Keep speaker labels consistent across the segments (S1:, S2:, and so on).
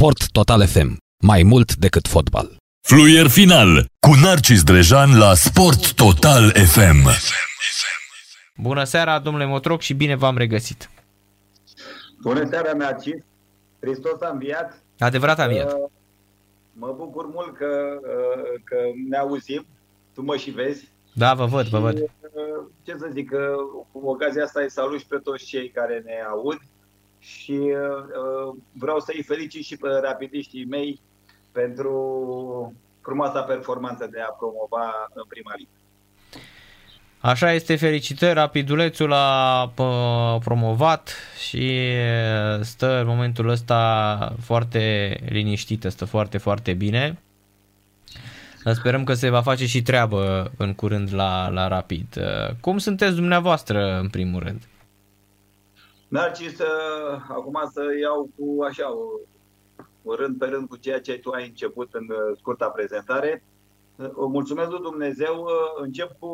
S1: Sport Total FM. Mai mult decât fotbal.
S2: Fluier final cu Narcis Drejan la Sport Total FM.
S3: Bună seara, domnule Motroc, și bine v-am regăsit.
S4: Bună seara, Narcis. Hristos a înviat.
S3: Adevărat a înviat. Uh,
S4: mă bucur mult că, uh, că ne auzim. Tu mă și vezi.
S3: Da, vă văd,
S4: și,
S3: vă văd. Uh,
S4: ce să zic, că cu ocazia asta îi salut și pe toți cei care ne aud și uh, vreau să-i felicit și pe rapidiștii mei pentru frumoasa performanță de a promova în prima ligă.
S3: Așa este, felicitări, Rapidulețul a promovat și stă în momentul ăsta foarte liniștită, stă foarte, foarte bine. Sperăm că se va face și treabă în curând la, la Rapid. Cum sunteți dumneavoastră, în primul rând?
S4: Narcis, acum să iau cu așa, o, rând pe rând cu ceea ce tu ai început în scurta prezentare. O mulțumesc lui Dumnezeu. Încep cu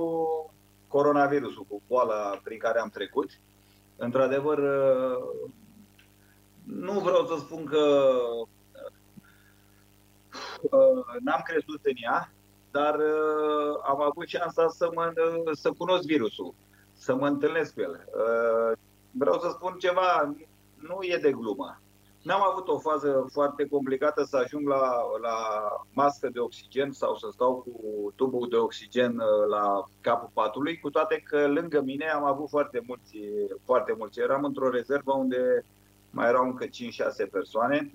S4: coronavirusul, cu boala prin care am trecut. Într-adevăr, nu vreau să spun că n-am crezut în ea, dar am avut șansa să, mă, să cunosc virusul, să mă întâlnesc cu el. Vreau să spun ceva, nu e de glumă. N-am avut o fază foarte complicată să ajung la, la mască de oxigen sau să stau cu tubul de oxigen uh, la capul patului, cu toate că lângă mine am avut foarte mulți, foarte mulți. Eram într-o rezervă unde mai erau încă 5-6 persoane,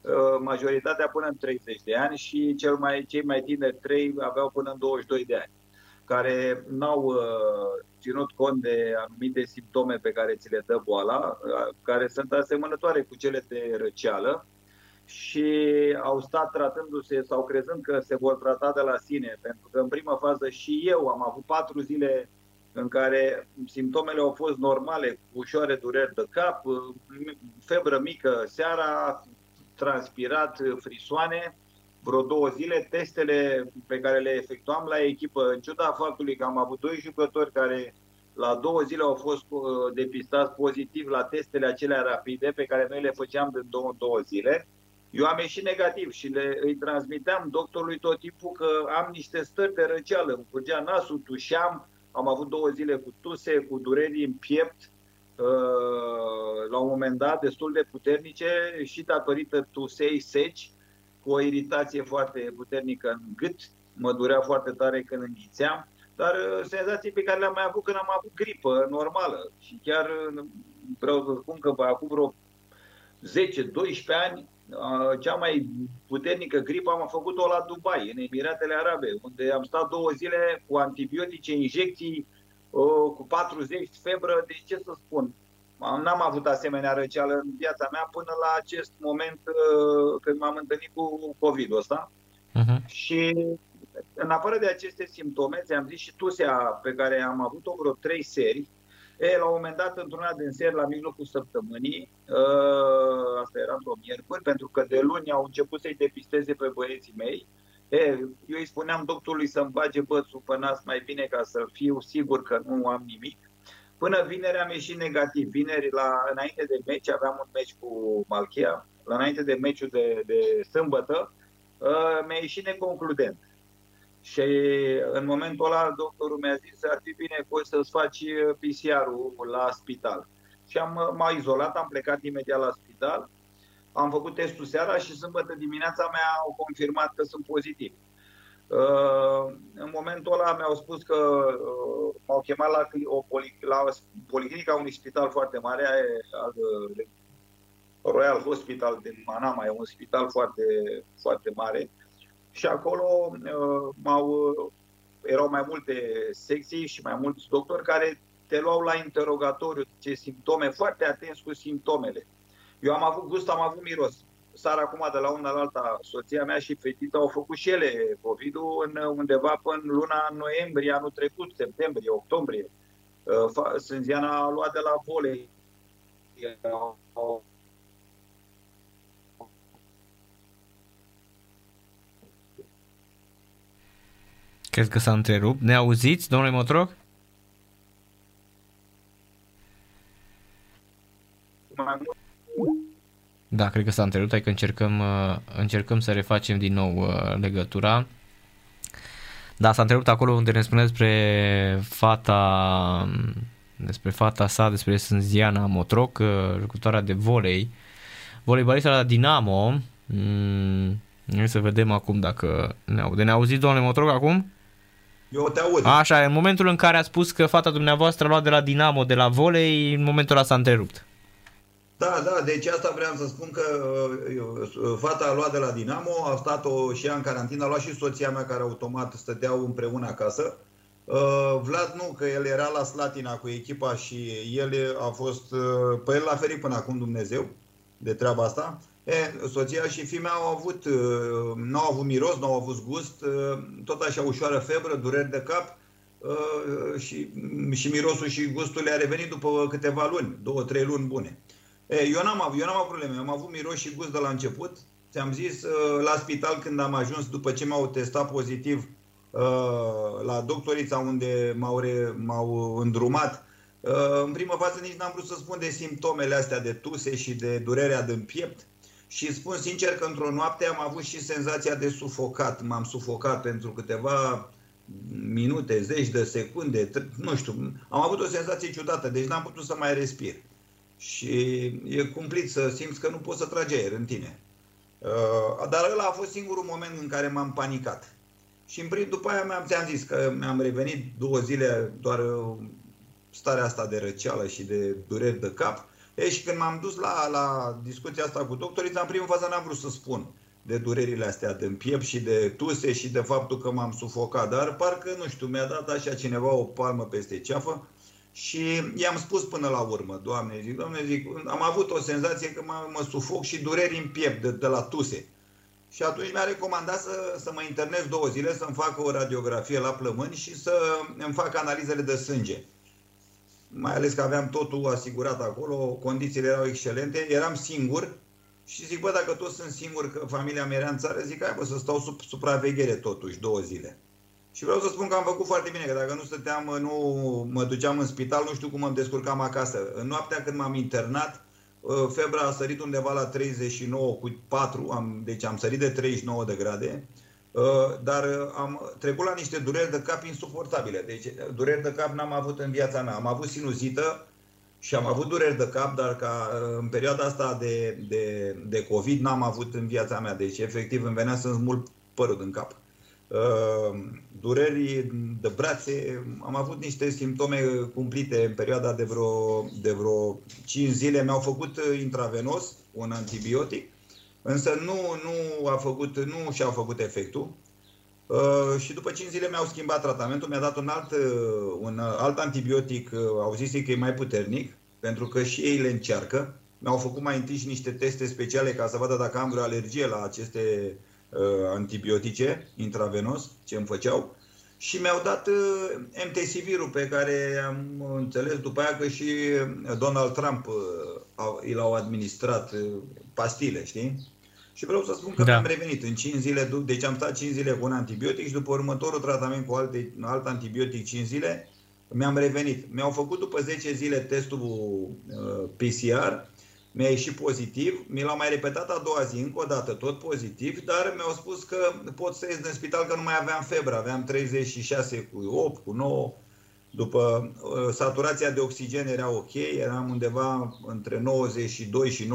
S4: uh, majoritatea până în 30 de ani și cel mai, cei mai tineri 3 aveau până în 22 de ani care n-au uh, ținut cont de anumite simptome pe care ți le dă boala, uh, care sunt asemănătoare cu cele de răceală și au stat tratându-se sau crezând că se vor trata de la sine, pentru că în prima fază și eu am avut patru zile în care simptomele au fost normale, cu ușoare dureri de cap, uh, febră mică seara, transpirat, frisoane, vreo două zile testele pe care le efectuam la echipă, în ciuda faptului că am avut doi jucători care la două zile au fost uh, depistați pozitiv la testele acelea rapide pe care noi le făceam de două, două zile. Eu am ieșit negativ și le, îi transmiteam doctorului tot timpul că am niște stări de răceală, îmi curgea nasul, tușeam, am avut două zile cu tuse, cu dureri în piept, uh, la un moment dat destul de puternice și datorită tusei seci cu o iritație foarte puternică în gât, mă durea foarte tare când înghițeam, dar uh, senzații pe care le-am mai avut când am avut gripă normală. Și chiar uh, vreau să spun că acum vreo 10-12 ani, uh, cea mai puternică gripă am făcut-o la Dubai, în Emiratele Arabe, unde am stat două zile cu antibiotice, injecții, cu 40 febră, deci ce să spun, N-am avut asemenea răceală în viața mea până la acest moment uh, când m-am întâlnit cu COVID-ul ăsta. Uh-huh. Și în afară de aceste simptome, ți-am zis și tusea pe care am avut-o vreo trei seri, e, la un moment dat, într-una din seri, la mijlocul săptămânii, uh, asta era într-o miercuri, pentru că de luni au început să-i depisteze pe băieții mei, e, eu îi spuneam doctorului să-mi bage bățul pe nas mai bine ca să fiu sigur că nu am nimic. Până vineri am ieșit negativ. Vineri, la, înainte de meci, aveam un meci cu Malchia, la înainte de meciul de, de sâmbătă, uh, mi-a ieșit neconcludent. Și în momentul ăla doctorul mi-a zis ar fi bine poți să-ți faci PCR-ul la spital. Și am, m-a izolat, am plecat imediat la spital, am făcut testul seara și sâmbătă dimineața mea au confirmat că sunt pozitiv. Uh, în momentul ăla mi-au spus că uh, m-au chemat la, o poli, la policlinica unui spital foarte mare, al uh, Royal Hospital din Manama, e un spital foarte, foarte mare. Și acolo m-au, erau mai multe secții și mai mulți doctori care te luau la interogatoriu, ce simptome, foarte atenți cu simptomele. Eu am avut gust, am avut miros sar acum de la una la alta, soția mea și fetita au făcut și ele COVID-ul în, undeva până în luna noiembrie anul trecut, septembrie, octombrie. Uh, Sânziana a luat de la volei.
S3: Cred că s-a întrerupt. Ne auziți, domnule Motroc? Da, cred că s-a întrerupt, hai că încercăm, uh, încercăm să refacem din nou uh, legătura. Da, s-a întrerupt acolo unde ne spune despre fata, despre fata sa, despre Sânziana Motroc, uh, jucătoarea de volei, voleibalista la Dinamo. Mm, să vedem acum dacă ne aude. Ne auziți, domnule Motroc, acum?
S4: Eu te aud.
S3: Așa, în momentul în care a spus că fata dumneavoastră a luat de la Dinamo, de la volei, în momentul ăla s-a întrerupt.
S4: Da, da, deci asta vreau să spun că uh, fata a luat de la Dinamo, a stat-o și ea în carantină, a luat și soția mea care automat stăteau împreună acasă. Uh, Vlad nu, că el era la Slatina cu echipa și el a fost, uh, pe el l-a ferit până acum Dumnezeu de treaba asta. E, soția și fimea au avut, nu au avut miros, nu au avut gust, tot așa ușoară febră, dureri de cap și, și mirosul și gustul le-a revenit după câteva luni, două, trei luni bune. Eu n-am avut, eu n-am avut probleme. Am avut miros și gust de la început. Ți-am zis, uh, la spital când am ajuns, după ce m-au testat pozitiv uh, la doctorița unde m-au, re, m-au îndrumat, uh, în primă fază nici n-am vrut să spun de simptomele astea de tuse și de durerea din piept. Și spun sincer că într-o noapte am avut și senzația de sufocat. M-am sufocat pentru câteva minute, zeci de secunde, nu știu. Am avut o senzație ciudată, deci n-am putut să mai respir și e cumplit să simți că nu poți să tragi aer în tine. Uh, dar ăla a fost singurul moment în care m-am panicat. Și în prim, după aia mi-am, ți-am zis că mi-am revenit două zile doar uh, starea asta de răceală și de dureri de cap. E, și când m-am dus la, la discuția asta cu doctorii, în primul fază n-am vrut să spun de durerile astea de piept și de tuse și de faptul că m-am sufocat. Dar parcă, nu știu, mi-a dat așa cineva o palmă peste ceafă și i-am spus până la urmă, Doamne, zic, Doamne, zic, am avut o senzație că mă, mă sufoc și dureri în piept de, de la tuse. Și atunci mi-a recomandat să, să mă internez două zile, să-mi fac o radiografie la plămâni și să îmi fac analizele de sânge. Mai ales că aveam totul asigurat acolo, condițiile erau excelente, eram singur și zic, bă, dacă toți sunt singur, că familia mea era în țară, zic, hai bă, să stau sub supraveghere totuși două zile. Și vreau să spun că am făcut foarte bine, că dacă nu stăteam, nu mă duceam în spital, nu știu cum îmi descurcam acasă. În noaptea când m-am internat, ă, febra a sărit undeva la 39 cu 4, am, deci am sărit de 39 de grade, ă, dar am trecut la niște dureri de cap insuportabile. Deci dureri de cap n-am avut în viața mea. Am avut sinuzită și am avut dureri de cap, dar ca în perioada asta de, de, de COVID n-am avut în viața mea. Deci efectiv îmi venea să-mi smulg părul din cap. Uh, dureri de brațe, am avut niște simptome cumplite în perioada de vreo, de vreo 5 zile. Mi-au făcut intravenos un antibiotic, însă nu, nu, a făcut, nu și-au făcut efectul. Uh, și după 5 zile mi-au schimbat tratamentul, mi-a dat un alt, un alt antibiotic, uh, au zis că e mai puternic, pentru că și ei le încearcă. Mi-au făcut mai întâi și niște teste speciale ca să vadă dacă am vreo alergie la aceste uh, antibiotice intravenos, ce îmi făceau, și mi-au dat uh, MTC-virul pe care am înțeles după aia că și Donald Trump uh, i l-au administrat uh, pastile, știi? Și vreau să spun că da. am revenit în 5 zile, deci am stat 5 zile cu un antibiotic și după următorul tratament cu alte, alt antibiotic 5 zile, mi-am revenit. Mi-au făcut după 10 zile testul uh, PCR mi-a ieșit pozitiv, mi l-au mai repetat a doua zi, încă o dată, tot pozitiv, dar mi-au spus că pot să ies din spital că nu mai aveam febră, aveam 36 cu 8, cu 9, după uh, saturația de oxigen era ok, eram undeva între 92 și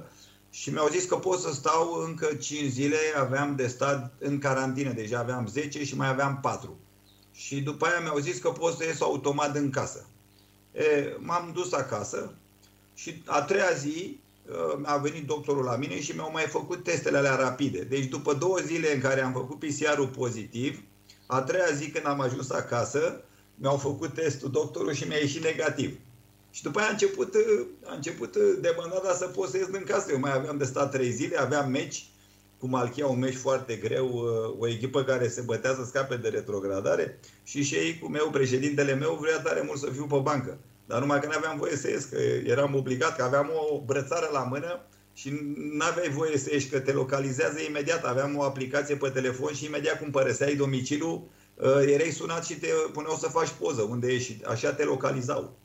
S4: 95% și mi-au zis că pot să stau încă 5 zile, aveam de stat în carantină, deja aveam 10 și mai aveam 4. Și după aia mi-au zis că pot să ies automat în casă. E, m-am dus acasă, și a treia zi uh, a venit doctorul la mine și mi-au mai făcut testele alea rapide. Deci după două zile în care am făcut PCR-ul pozitiv, a treia zi când am ajuns acasă, mi-au făcut testul doctorul și mi-a ieșit negativ. Și după aia a început, uh, a început uh, demandada să pot să ies din casă. Eu mai aveam de stat trei zile, aveam meci cu Malchia, un meci foarte greu, o echipă care se bătea să scape de retrogradare și și ei, cu meu, președintele meu, vrea tare mult să fiu pe bancă. Dar numai că nu aveam voie să ies, că eram obligat, că aveam o brățară la mână și nu aveai voie să ieși, că te localizează imediat. Aveam o aplicație pe telefon și imediat cum părăseai domiciliul, uh, erai sunat și te puneau să faci poză unde ești. Așa te localizau.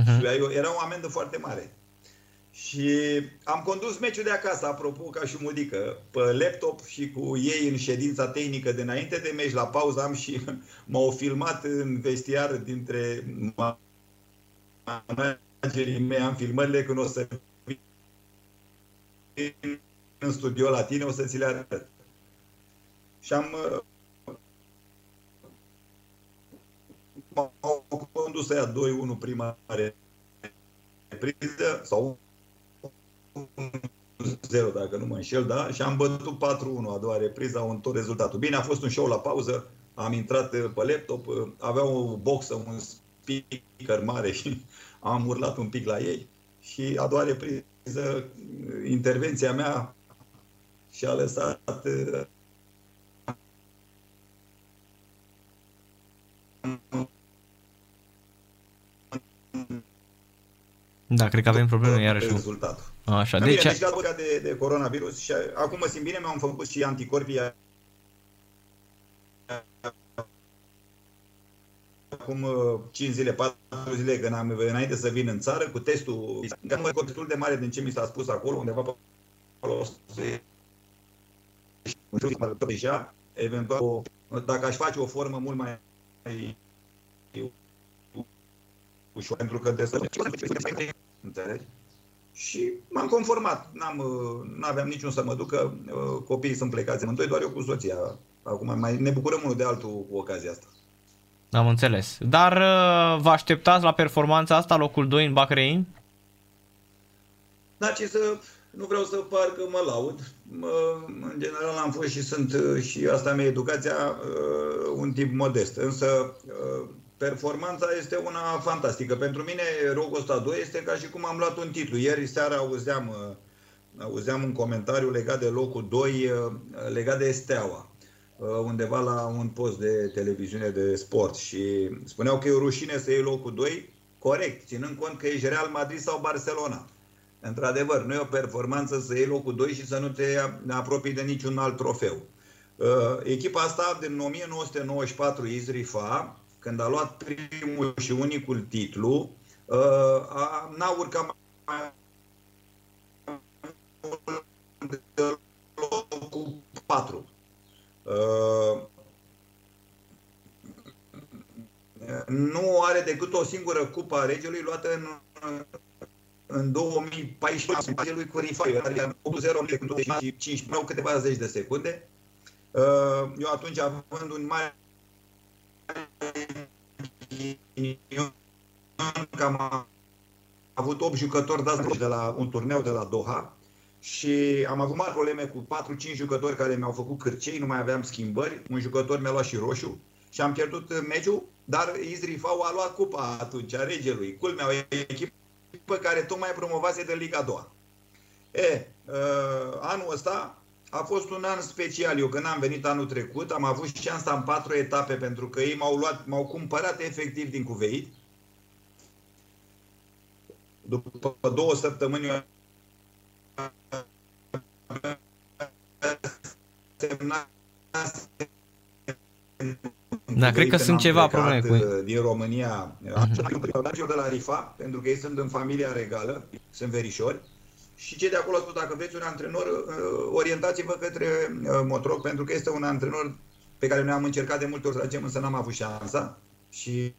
S4: Uh-huh. Și era o amendă foarte mare. Și am condus meciul de acasă, apropo, ca și mudică, pe laptop și cu ei în ședința tehnică de înainte de meci, la pauză am și m-au filmat în vestiar dintre managerii mei, am filmările când o să vin în studio la tine, o să ți le arăt. Și am m-au condus să ia 2-1 prima repriză sau 0 dacă nu mă înșel, da? Și am bătut 4-1 a doua repriză, au tot rezultatul. Bine, a fost un show la pauză, am intrat pe laptop, avea o boxă, un speaker mare și am urlat un pic la ei. Și a doua repriză, intervenția mea și-a lăsat
S3: Da, cred că avem probleme iarăși.
S4: Rezultatul.
S3: Așa,
S4: deci...
S3: deci...
S4: Bine, deci de, de coronavirus și acum mă simt bine, mi-am făcut și anticorpii acum 5 uh, zile, 4 zile, când am, înainte să vin în țară, cu testul, am destul de mare din ce mi s-a spus acolo, undeva pe acolo, deja, eventual, dacă aș face o formă mult mai ușor, pentru că de să înțelegi? Și m-am conformat. N-am, uh, n-aveam niciun să mă ducă. Uh, copiii sunt plecați amândoi, doar eu cu soția. Acum mai ne bucurăm unul de altul cu ocazia asta.
S3: Am înțeles. Dar uh, vă așteptați la performanța asta, locul 2 în Bahrein?
S4: Da, ce să... Nu vreau să par că mă laud. În general am fost și sunt, și asta mi-e educația, un tip modest. Însă performanța este una fantastică. Pentru mine, Rogosta 2 este ca și cum am luat un titlu. Ieri seara auzeam, auzeam un comentariu legat de locul 2, legat de Steaua undeva la un post de televiziune de sport și spuneau că e o rușine să iei locul 2, corect, ținând cont că ești Real Madrid sau Barcelona. Într-adevăr, nu e o performanță să iei locul 2 și să nu te apropii de niciun alt trofeu. Echipa asta din 1994, Izrifa, când a luat primul și unicul titlu, uh, n-a urcat mai cu 4. Uh, nu are decât o singură cupa a regelui luată în, în 2014 lui cu Rifai, adică 8-0 în 25, câteva zeci de secunde. Uh, eu atunci, având un mare că am avut 8 jucători dați de la un turneu de la Doha și am avut mari probleme cu 4-5 jucători care mi-au făcut cârcei, nu mai aveam schimbări, un jucător mi-a luat și roșu și am pierdut meciul, dar Izrifau a luat cupa atunci, a regelui. Culmea, o echipă care tocmai promovase de Liga 2. E, uh, anul ăsta a fost un an special. Eu când am venit anul trecut, am avut șansa în patru etape pentru că ei m-au, luat, m-au cumpărat efectiv din cuveit. După două săptămâni
S3: da, cred că sunt ceva probleme cu
S4: uh, din România. Uh-huh. de la Rifa, pentru că ei sunt în familia regală, sunt verișori și cei de acolo au spus, dacă vreți un antrenor, uh, orientați-vă către uh, Motroc, pentru că este un antrenor pe care noi am încercat de multe ori să facem, însă n-am avut șansa și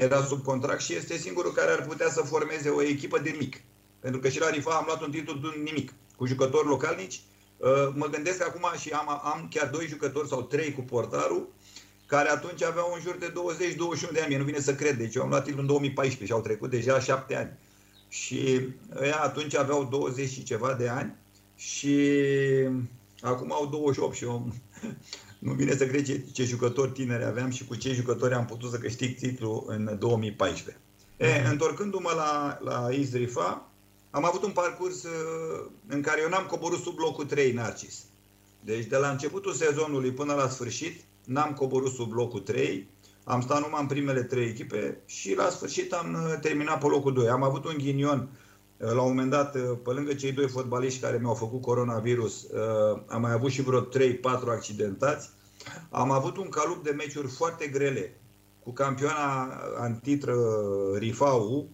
S4: era sub contract și este singurul care ar putea să formeze o echipă de mic. Pentru că și la Rifa am luat un titlu din nimic, cu jucători localnici. Uh, mă gândesc acum și am, am chiar doi jucători sau trei cu portarul, care atunci aveau în jur de 20-21 de ani. Mie nu vine să cred. Deci eu am luat titlul în 2014 și au trecut deja șapte ani și ăia atunci aveau 20 și ceva de ani și acum au 28 și eu nu vine să cred ce, ce jucători tineri aveam și cu ce jucători am putut să câștig titlul în 2014. E, mhm. întorcându-mă la, la Izrifa, am avut un parcurs uh, în care eu n-am coborât sub locul 3 Narcis. Deci de la începutul sezonului până la sfârșit n-am coborât sub locul 3 am stat numai în primele trei echipe și la sfârșit am uh, terminat pe locul 2. Am avut un ghinion uh, la un moment dat, uh, pe lângă cei doi fotbaliști care mi-au făcut coronavirus, am mai avut și vreo 3-4 accidentați. Am avut un calup de meciuri foarte grele cu campioana antitră Rifau,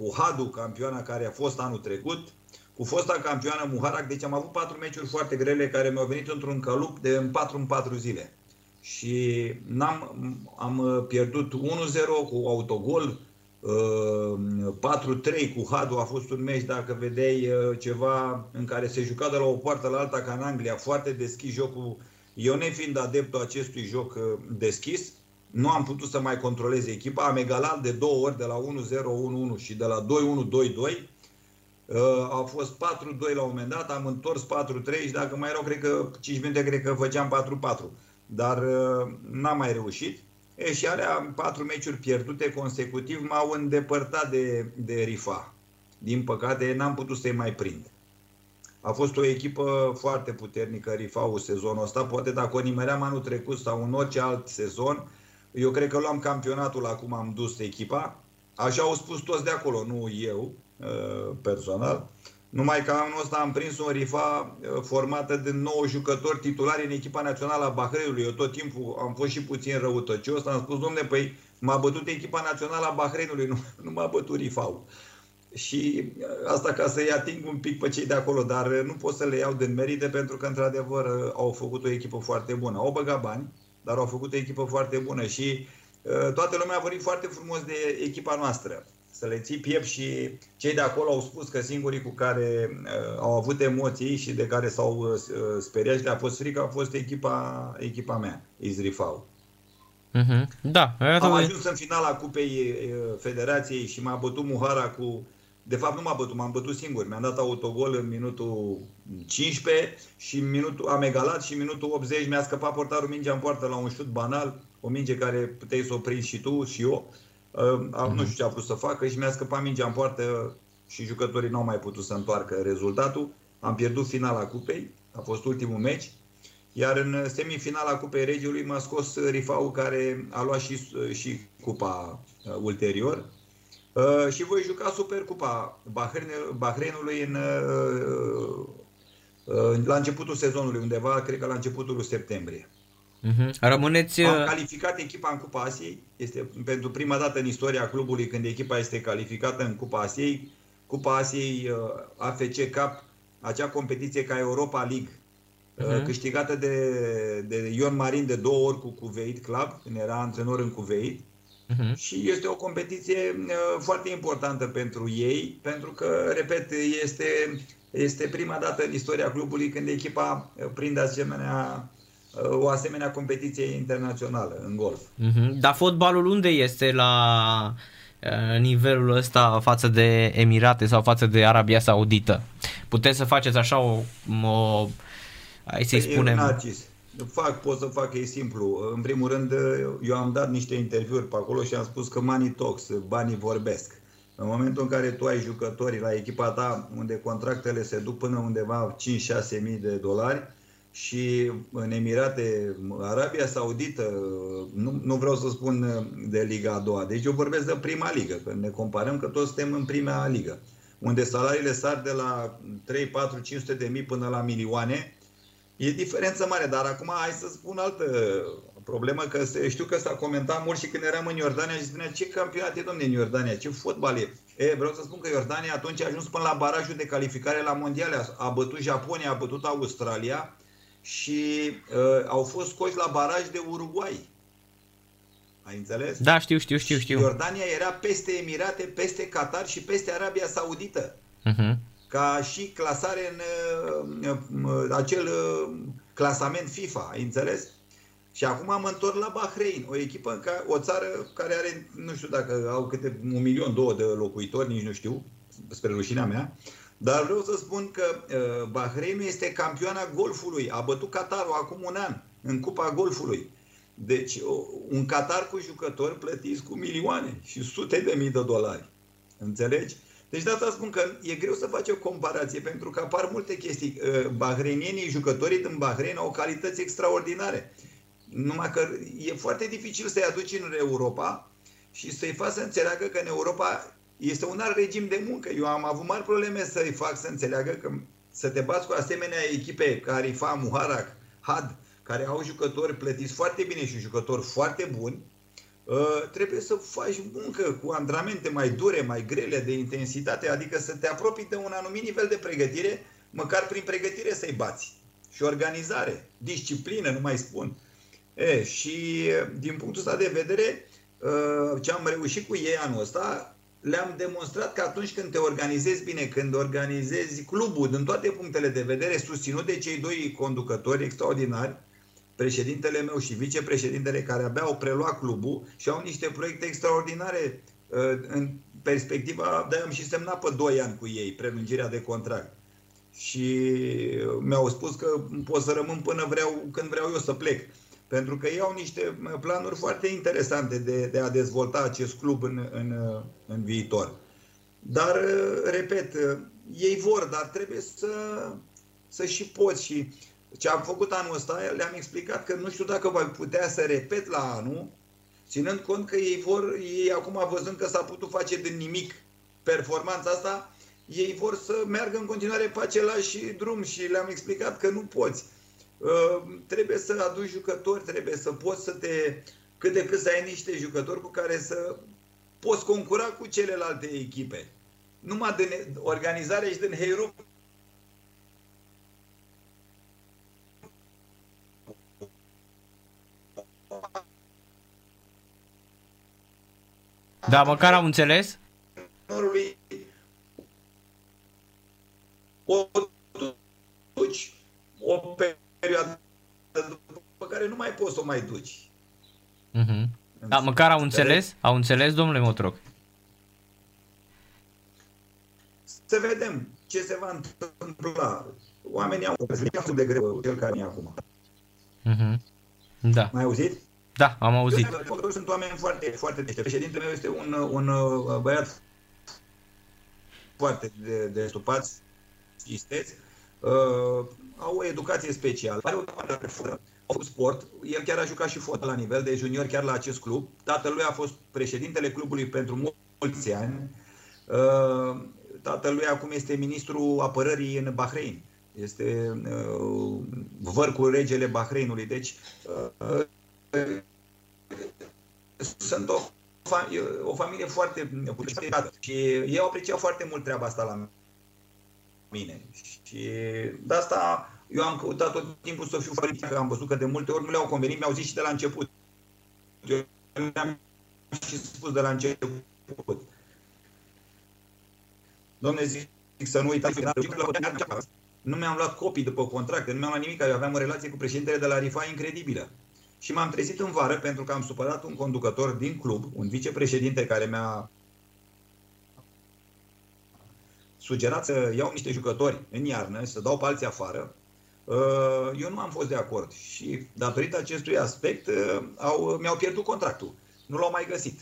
S4: cu Hadu, campioana care a fost anul trecut, cu fosta campioană Muharac, deci am avut patru meciuri foarte grele care mi-au venit într-un calup de în 4 în 4 zile. Și n-am, am pierdut 1-0 cu autogol, 4-3 uh, cu Hadu a fost un meci, dacă vedeai uh, ceva în care se juca de la o poartă la alta ca în Anglia, foarte deschis jocul. Eu nefiind adeptul acestui joc uh, deschis, nu am putut să mai controlez echipa, am egalat de două ori de la 1-0, 1-1 și de la 2-1, 2-2. A fost 4-2 la un moment dat, am întors 4-3 și dacă mai erau, cred că 5 minute, cred că făceam 4-4. Dar n-am mai reușit. E, și alea patru meciuri pierdute consecutiv m-au îndepărtat de, de Rifa. Din păcate, n-am putut să-i mai prind. A fost o echipă foarte puternică Rifau sezonul ăsta. Poate dacă o nimeream anul trecut sau în orice alt sezon, eu cred că luam campionatul acum am dus echipa. Așa au spus toți de acolo, nu eu uh, personal. Numai că anul ăsta am prins o rifa uh, formată de 9 jucători titulari în echipa națională a Bahreinului. Eu tot timpul am fost și puțin răutăcios. Am spus, domne, păi m-a bătut echipa națională a Bahreinului, nu, nu m-a bătut rifau. Și uh, asta ca să-i ating un pic pe cei de acolo, dar uh, nu pot să le iau de merite pentru că, într-adevăr, au făcut o echipă foarte bună. Au băgat bani, dar au făcut o echipă foarte bună și toată lumea a vorbit foarte frumos de echipa noastră să le ții piept și cei de acolo au spus că singurii cu care uh, au avut emoții și de care s-au uh, speriat și le-a fost frică a fost echipa, echipa mea, Izrifau.
S3: Mm-hmm. Da.
S4: Am ajuns în finala Cupei uh, Federației și m-a bătut Muhara cu... De fapt nu m-a bătut, m-am bătut singur. Mi-am dat autogol în minutul 15 și minutul, am egalat și în minutul 80 mi-a scăpat portarul mingea în poartă la un șut banal, o minge care puteai să o prinzi și tu și eu. Uh, nu știu ce a vrut să facă și mi-a scăpat mingea în poartă și jucătorii n-au mai putut să întoarcă rezultatul. Am pierdut finala cupei, a fost ultimul meci. Iar în semifinala Cupei Regiului m-a scos Rifau care a luat și, și cupa uh, ulterior. Uh, și voi juca Supercupa Bahreinului în, uh, uh, la începutul sezonului, undeva, cred că la începutul lui septembrie.
S3: Uh-huh. Rămâneți...
S4: Am uh, calificat echipa în Cupa Asiei. Este pentru prima dată în istoria clubului când echipa este calificată în Cupa Asiei. Cupa Asiei uh, AFC Cup, acea competiție ca Europa League, uh-huh. câștigată de, de Ion Marin de două ori cu Cuveit Club, când era antrenor în Cuveit. Uh-huh. Și este o competiție foarte importantă pentru ei, pentru că, repet, este, este prima dată în istoria clubului când echipa prinde asemenea o asemenea competiție internațională în golf.
S3: Uh-huh. Dar fotbalul unde este la uh, nivelul ăsta față de Emirate sau față de Arabia Saudită? Puteți să faceți așa o, o hai să-i păi, spunem...
S4: Narcis. Fac, pot să fac, e simplu. În primul rând, eu am dat niște interviuri pe acolo și am spus că money talks, banii vorbesc. În momentul în care tu ai jucători la echipa ta, unde contractele se duc până undeva 5-6 mii de dolari, și în Emirate, Arabia Saudită, nu, nu vreau să spun de Liga a doua, deci eu vorbesc de prima ligă, că ne comparăm că toți suntem în prima ligă, unde salariile sar de la 3, 4, 500 de mii până la milioane, e diferență mare, dar acum hai să spun altă problemă, că știu că s-a comentat mult și când eram în Iordania și spunea ce campionat e domne în Iordania, ce fotbal e. e. Vreau să spun că Iordania atunci a ajuns până la barajul de calificare la mondiale, a bătut Japonia, a bătut Australia, și uh, au fost scoși la baraj de Uruguay. Ai înțeles?
S3: Da, știu, știu, știu, știu.
S4: Și Iordania era peste Emirate, peste Qatar și peste Arabia Saudită. Uh-huh. Ca și clasare în uh, uh, acel uh, clasament FIFA, ai înțeles? Și acum am întors la Bahrein, o echipă, în care, o țară care are, nu știu dacă au câte un milion, două de locuitori, nici nu știu, spre rușinea mea, dar vreau să spun că uh, Bahreinul este campioana golfului. A bătut Qatarul acum un an în Cupa Golfului. Deci un Qatar cu jucători plătiți cu milioane și sute de mii de dolari. Înțelegi? Deci de asta spun că e greu să faci o comparație pentru că apar multe chestii. Uh, bahreinienii, jucătorii din Bahrein au calități extraordinare. Numai că e foarte dificil să-i aduci în Europa și să-i faci să înțeleagă că în Europa este un alt regim de muncă. Eu am avut mari probleme să-i fac să înțeleagă că să te bați cu asemenea echipe ca Rifa, Muharak, Had, care au jucători plătiți foarte bine și jucători foarte buni, Uh, trebuie să faci muncă cu antrenamente mai dure, mai grele, de intensitate, adică să te apropii de un anumit nivel de pregătire, măcar prin pregătire să-i bați. Și organizare, disciplină, nu mai spun. E, și din punctul ăsta de vedere, uh, ce am reușit cu ei anul ăsta, le-am demonstrat că atunci când te organizezi bine, când organizezi clubul din toate punctele de vedere, susținut de cei doi conducători extraordinari, președintele meu și vicepreședintele care abia au preluat clubul și au niște proiecte extraordinare uh, în perspectiva, de am și semnat pe 2 ani cu ei prelungirea de contract. Și mi-au spus că pot să rămân până vreau, când vreau eu să plec. Pentru că ei au niște planuri foarte interesante de, de a dezvolta acest club în, în, în viitor. Dar, repet, ei vor, dar trebuie să, să și poți. Și ce am făcut anul ăsta, le-am explicat că nu știu dacă voi putea să repet la anul, ținând cont că ei vor, ei acum văzând că s-a putut face din nimic performanța asta, ei vor să meargă în continuare pe același drum și le-am explicat că nu poți. Uh, trebuie să aduci jucători, trebuie să poți să te, cât de cât să ai niște jucători cu care să poți concura cu celelalte echipe. Numai din organizare și din heirup
S3: Da, măcar am înțeles?
S4: O duci o perioadă după care nu mai poți să o mai duci.
S3: Uh-huh. Da, măcar au înțeles? Au înțeles, domnule Motroc?
S4: Să vedem ce se va întâmpla. Oamenii au de greu cel care e acum.
S3: Uh-huh. Da.
S4: Mai auzit?
S3: Da, am auzit.
S4: Eu, sunt oameni foarte, foarte deștept. Președintele meu este un, un uh, băiat foarte de, de stupați, isteți, uh, au o educație specială, are o de fără, au făcut sport, el chiar a jucat și fotbal la nivel de junior chiar la acest club. Tatălui a fost președintele clubului pentru mulți ani. Uh, tatălui acum este ministrul apărării în Bahrein. Este uh, vărcul regele Bahreinului. Deci uh, sunt o, o familie foarte puternică și ei au apreciat foarte mult treaba asta la mine. Și de asta eu am căutat tot timpul să fiu foarte că am văzut că de multe ori nu le-au convenit, mi-au zis și de la început. Eu le-am și spus de la început. Domne, zic să nu uitați, nu mi-am luat copii după contracte, nu mi-am luat nimic, eu aveam o relație cu președintele de la RIFA incredibilă. Și m-am trezit în vară pentru că am supărat un conducător din club, un vicepreședinte care mi-a sugerat să iau niște jucători în iarnă și să dau pe alții afară. Uh, eu nu am fost de acord și datorită acestui aspect uh, au, mi-au pierdut contractul. Nu l-au mai găsit.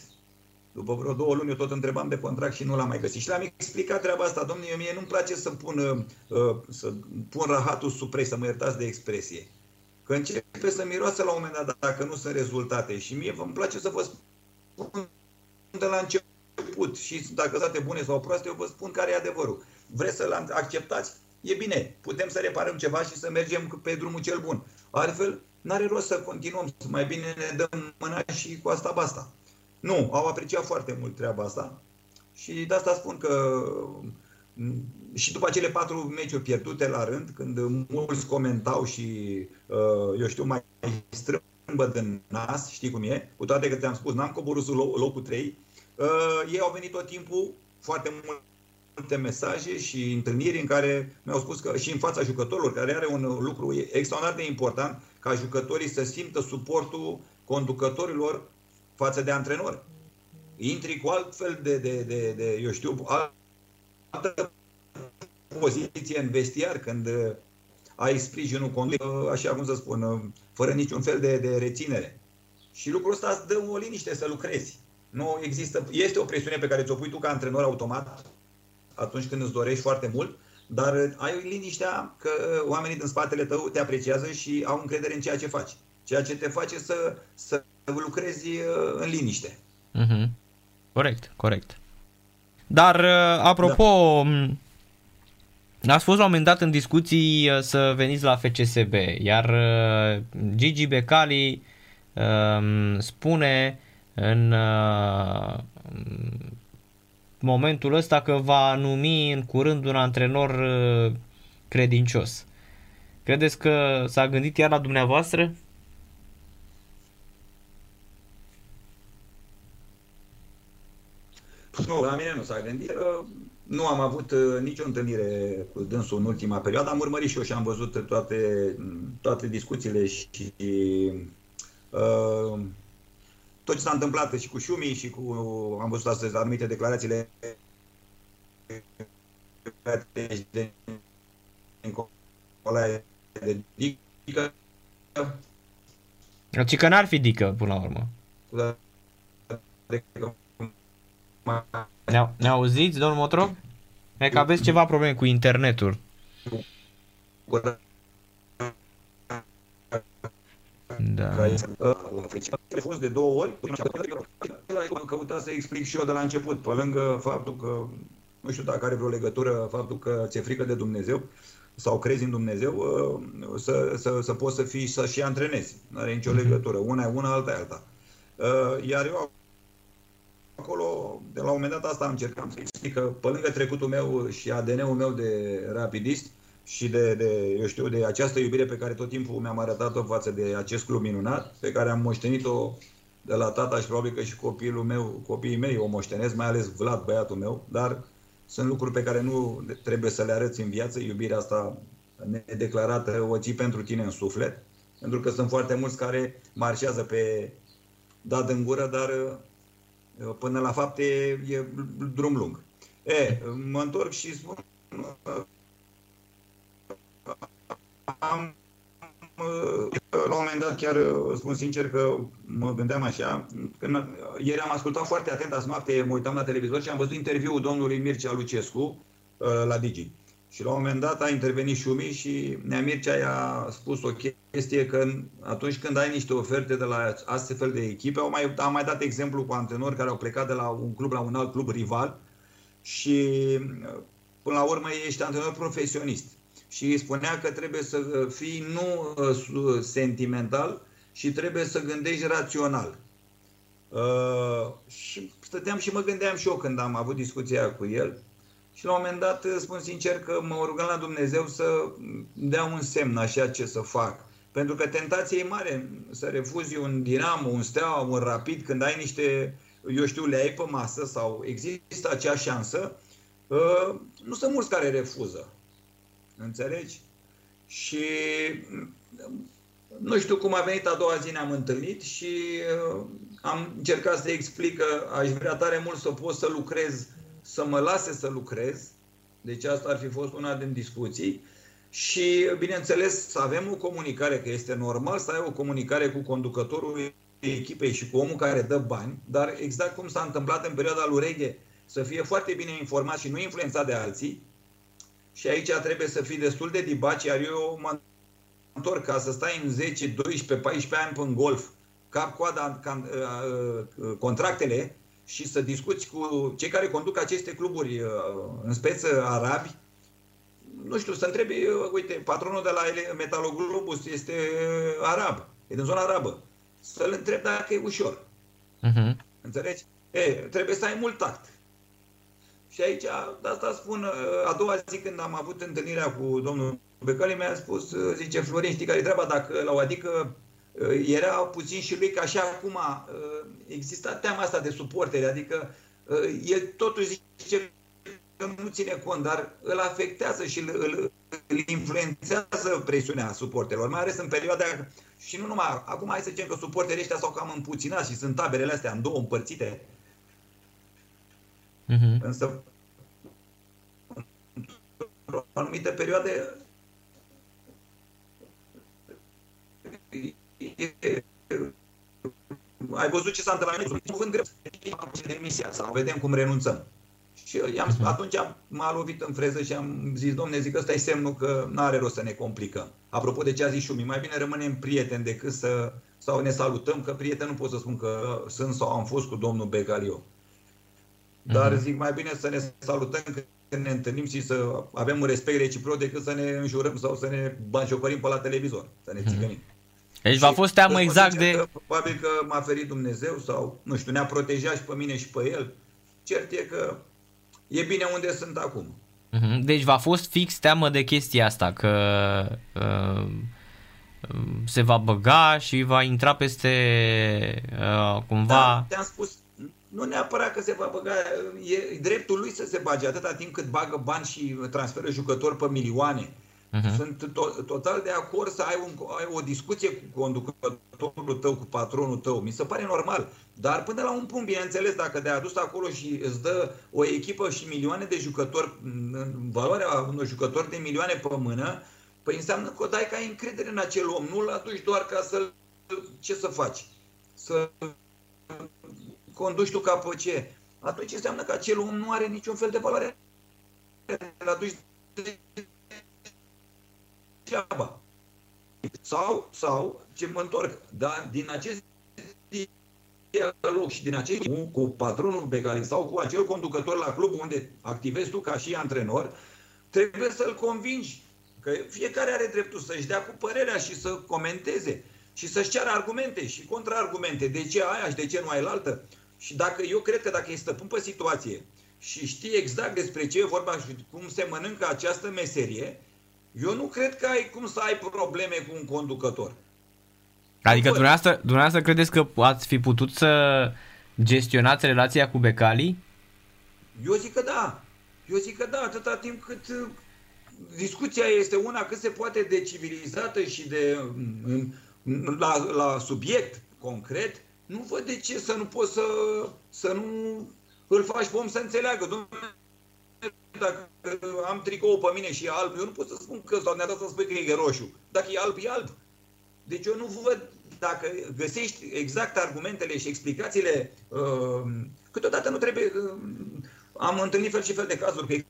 S4: După vreo două luni eu tot întrebam de contract și nu l-am mai găsit. Și le-am explicat treaba asta. Domnule, mie nu-mi place să pun, uh, să pun rahatul sub să mă iertați de expresie. Că începe să miroase la un moment dat dacă nu sunt rezultate. Și mie îmi place să vă spun de la început. Și dacă date bune sau proaste, eu vă spun care e adevărul. Vreți să-l acceptați? E bine, putem să reparăm ceva și să mergem pe drumul cel bun. Altfel, n-are rost să continuăm, să mai bine ne dăm mâna și cu asta basta. Nu, au apreciat foarte mult treaba asta și de asta spun că și după acele patru meciuri pierdute la rând, când mulți comentau și, uh, eu știu, mai strâmbă din nas, știi cum e, cu toate că ți-am spus, n-am coborât sub locul 3, uh, ei au venit tot timpul foarte multe mesaje și întâlniri în care mi-au spus că și în fața jucătorilor, care are un lucru extraordinar de important, ca jucătorii să simtă suportul conducătorilor față de antrenori. Intri cu altfel de, de, de, de eu știu, altă poziție în vestiar când uh, ai sprijinul conduit, uh, așa cum să spun, uh, fără niciun fel de, de reținere. Și lucrul ăsta îți dă o liniște să lucrezi. Nu există, este o presiune pe care ți-o pui tu ca antrenor automat atunci când îți dorești foarte mult, dar ai liniștea că oamenii din spatele tău te apreciază și au încredere în ceea ce faci. Ceea ce te face să, să lucrezi în liniște.
S3: Mm-hmm. Corect, corect. Dar, apropo, da. Ați fost la un moment dat în discuții uh, să veniți la FCSB, iar uh, Gigi Becali um, spune în uh, momentul ăsta că va numi în curând un antrenor uh, credincios. Credeți că s-a gândit iar la dumneavoastră?
S4: Nu, la mine nu s-a gândit. Nu am avut uh, nicio întâlnire cu dânsul în ultima perioadă. Am urmărit și eu și am văzut toate, toate discuțiile și uh, tot ce s-a întâmplat și cu Șumi și cu, am văzut astăzi anumite declarațiile de Nicolae de Dică.
S3: Ci că n-ar fi Dică, până la urmă. Ne, ne auziți, domnul Motrov? E că aveți ceva probleme cu internetul. Da.
S4: A fost de două ori, am căutat să explic și eu de la început, pe lângă faptul că, nu știu dacă are vreo legătură faptul că ți-e frică de Dumnezeu sau crezi în Dumnezeu, să, să, să poți să fii, să și antrenezi. Nu are nicio legătură. Una e una, alta e alta. Iar eu acolo, de la un moment dat asta am încercat să explic că pe lângă trecutul meu și ADN-ul meu de rapidist și de, de, eu știu, de această iubire pe care tot timpul mi-am arătat-o față de acest club minunat, pe care am moștenit-o de la tata și probabil că și copilul meu, copiii mei o moștenesc, mai ales Vlad, băiatul meu, dar sunt lucruri pe care nu trebuie să le arăți în viață, iubirea asta nedeclarată o ții pentru tine în suflet, pentru că sunt foarte mulți care marșează pe dat în gură, dar până la fapte e drum lung. E, mă întorc și spun am la un moment dat chiar spun sincer că mă gândeam așa, când ieri am ascultat foarte atent azi noapte, mă uitam la televizor și am văzut interviul domnului Mircea Lucescu la Digi. Și la un moment dat a intervenit Șumi și Nea Mircea i-a spus o chestie că atunci când ai niște oferte de la astfel de echipe, au mai, am mai dat exemplu cu antrenori care au plecat de la un club la un alt club rival și până la urmă ești antrenor profesionist. Și îi spunea că trebuie să fii nu uh, sentimental și trebuie să gândești rațional. Uh, și stăteam și mă gândeam și eu când am avut discuția cu el și la un moment dat spun sincer că mă rugam la Dumnezeu să dea un semn așa ce să fac. Pentru că tentația e mare să refuzi un Dinamo, un Steaua, un Rapid când ai niște, eu știu, le ai pe masă sau există acea șansă. Uh, nu sunt mulți care refuză. Înțelegi? Și nu știu cum a venit a doua zi, ne-am întâlnit și uh, am încercat să explic că aș vrea tare mult să pot să lucrez să mă lase să lucrez, deci asta ar fi fost una din discuții, și, bineînțeles, să avem o comunicare, că este normal să ai o comunicare cu conducătorul echipei și cu omul care dă bani, dar exact cum s-a întâmplat în perioada lui Reghe, să fie foarte bine informat și nu influențat de alții. Și aici trebuie să fii destul de dibaci, iar eu mă întorc ca să stai în 10, 12, 14 ani în golf, cap coada contractele, și să discuți cu cei care conduc aceste cluburi, uh, în speță arabi, nu știu, să întrebi, uh, uite, patronul de la Metaloglobus este uh, arab, e din zona arabă. Să-l întreb dacă e ușor. Uh-huh. Înțelegi? E, trebuie să ai mult tact. Și aici, de asta spun, a doua zi când am avut întâlnirea cu domnul Becali, mi-a spus, zice, Florin, știi care e treaba? Dacă la o adică Uh, era puțin și lui ca și acum uh, exista teama asta de suporteri, adică uh, el totuși zice că nu ține cont, dar îl afectează și îl, îl, îl influențează presiunea suporterilor, mai ales în perioada și nu numai, acum hai să zicem că suporterii ăștia s-au cam împuținat și sunt taberele astea în două împărțite. Uh-huh. Însă, într-o anumită perioadă, ai văzut ce s-a întâmplat în cuvânt greu, demisia sau vedem cum renunțăm. Și i-am, uh-huh. atunci am, m-a lovit în freză și am zis, domne, zic, ăsta e semnul că nu are rost să ne complicăm. Apropo de ce a zis Șumi, mai bine rămânem prieteni decât să, sau ne salutăm, că prieten nu pot să spun că sunt sau am fost cu domnul Becaliu. Dar uh-huh. zic, mai bine să ne salutăm când ne întâlnim și să avem un respect reciproc decât să ne înjurăm sau să ne banjocărim pe la televizor, să ne țigănim. Uh-huh.
S3: Deci v-a fost teamă exact de...
S4: Că, probabil că m-a ferit Dumnezeu sau, nu știu, ne-a protejat și pe mine și pe el. Cert e că e bine unde sunt acum.
S3: Mhm. Deci v-a fost fix teamă de chestia asta, că uh, se va băga și va intra peste uh, cumva... Da,
S4: te-am spus, nu neapărat că se va băga, e dreptul lui să se bage atâta timp cât bagă bani și transferă jucători pe milioane. Uh-huh. Sunt to- total de acord să ai, un, ai o discuție cu conducătorul tău, cu patronul tău. Mi se pare normal. Dar până la un punct, bineînțeles, dacă te-ai adus acolo și îți dă o echipă și milioane de jucători, în valoarea unor jucători de milioane pe mână, păi înseamnă că o dai ca încredere în acel om. Nu-l aduci doar ca să ce să faci? Să conduci tu ca pe ce? Atunci înseamnă că acel om nu are niciun fel de valoare. Îl aduci degeaba. Sau, sau, ce mă întorc, dar din acest dialog și din acest cu, cu patronul pe care sau cu acel conducător la club unde activezi tu ca și antrenor, trebuie să-l convingi că fiecare are dreptul să-și dea cu părerea și să comenteze și să-și ceară argumente și contraargumente. De ce aia și de ce nu ai altă? Și dacă eu cred că dacă e stăpân pe situație și știi exact despre ce e vorba și cum se mănâncă această meserie, eu nu cred că ai cum să ai probleme cu un conducător.
S3: Adică dumneavoastră, dumneavoastră credeți că ați fi putut să gestionați relația cu Becali?
S4: Eu zic că da. Eu zic că da, atâta timp cât uh, discuția este una cât se poate de civilizată și de mm, la, la subiect concret, nu văd de ce să nu poți să, să nu îl faci pe om să înțeleagă. Dom'le, dacă am tricou pe mine și e alb, eu nu pot să spun că sau ne-a dat să spui că e roșu. Dacă e alb, e alb. Deci eu nu văd, dacă găsești exact argumentele și explicațiile, uh, câteodată nu trebuie, uh, am întâlnit fel și fel de cazuri cu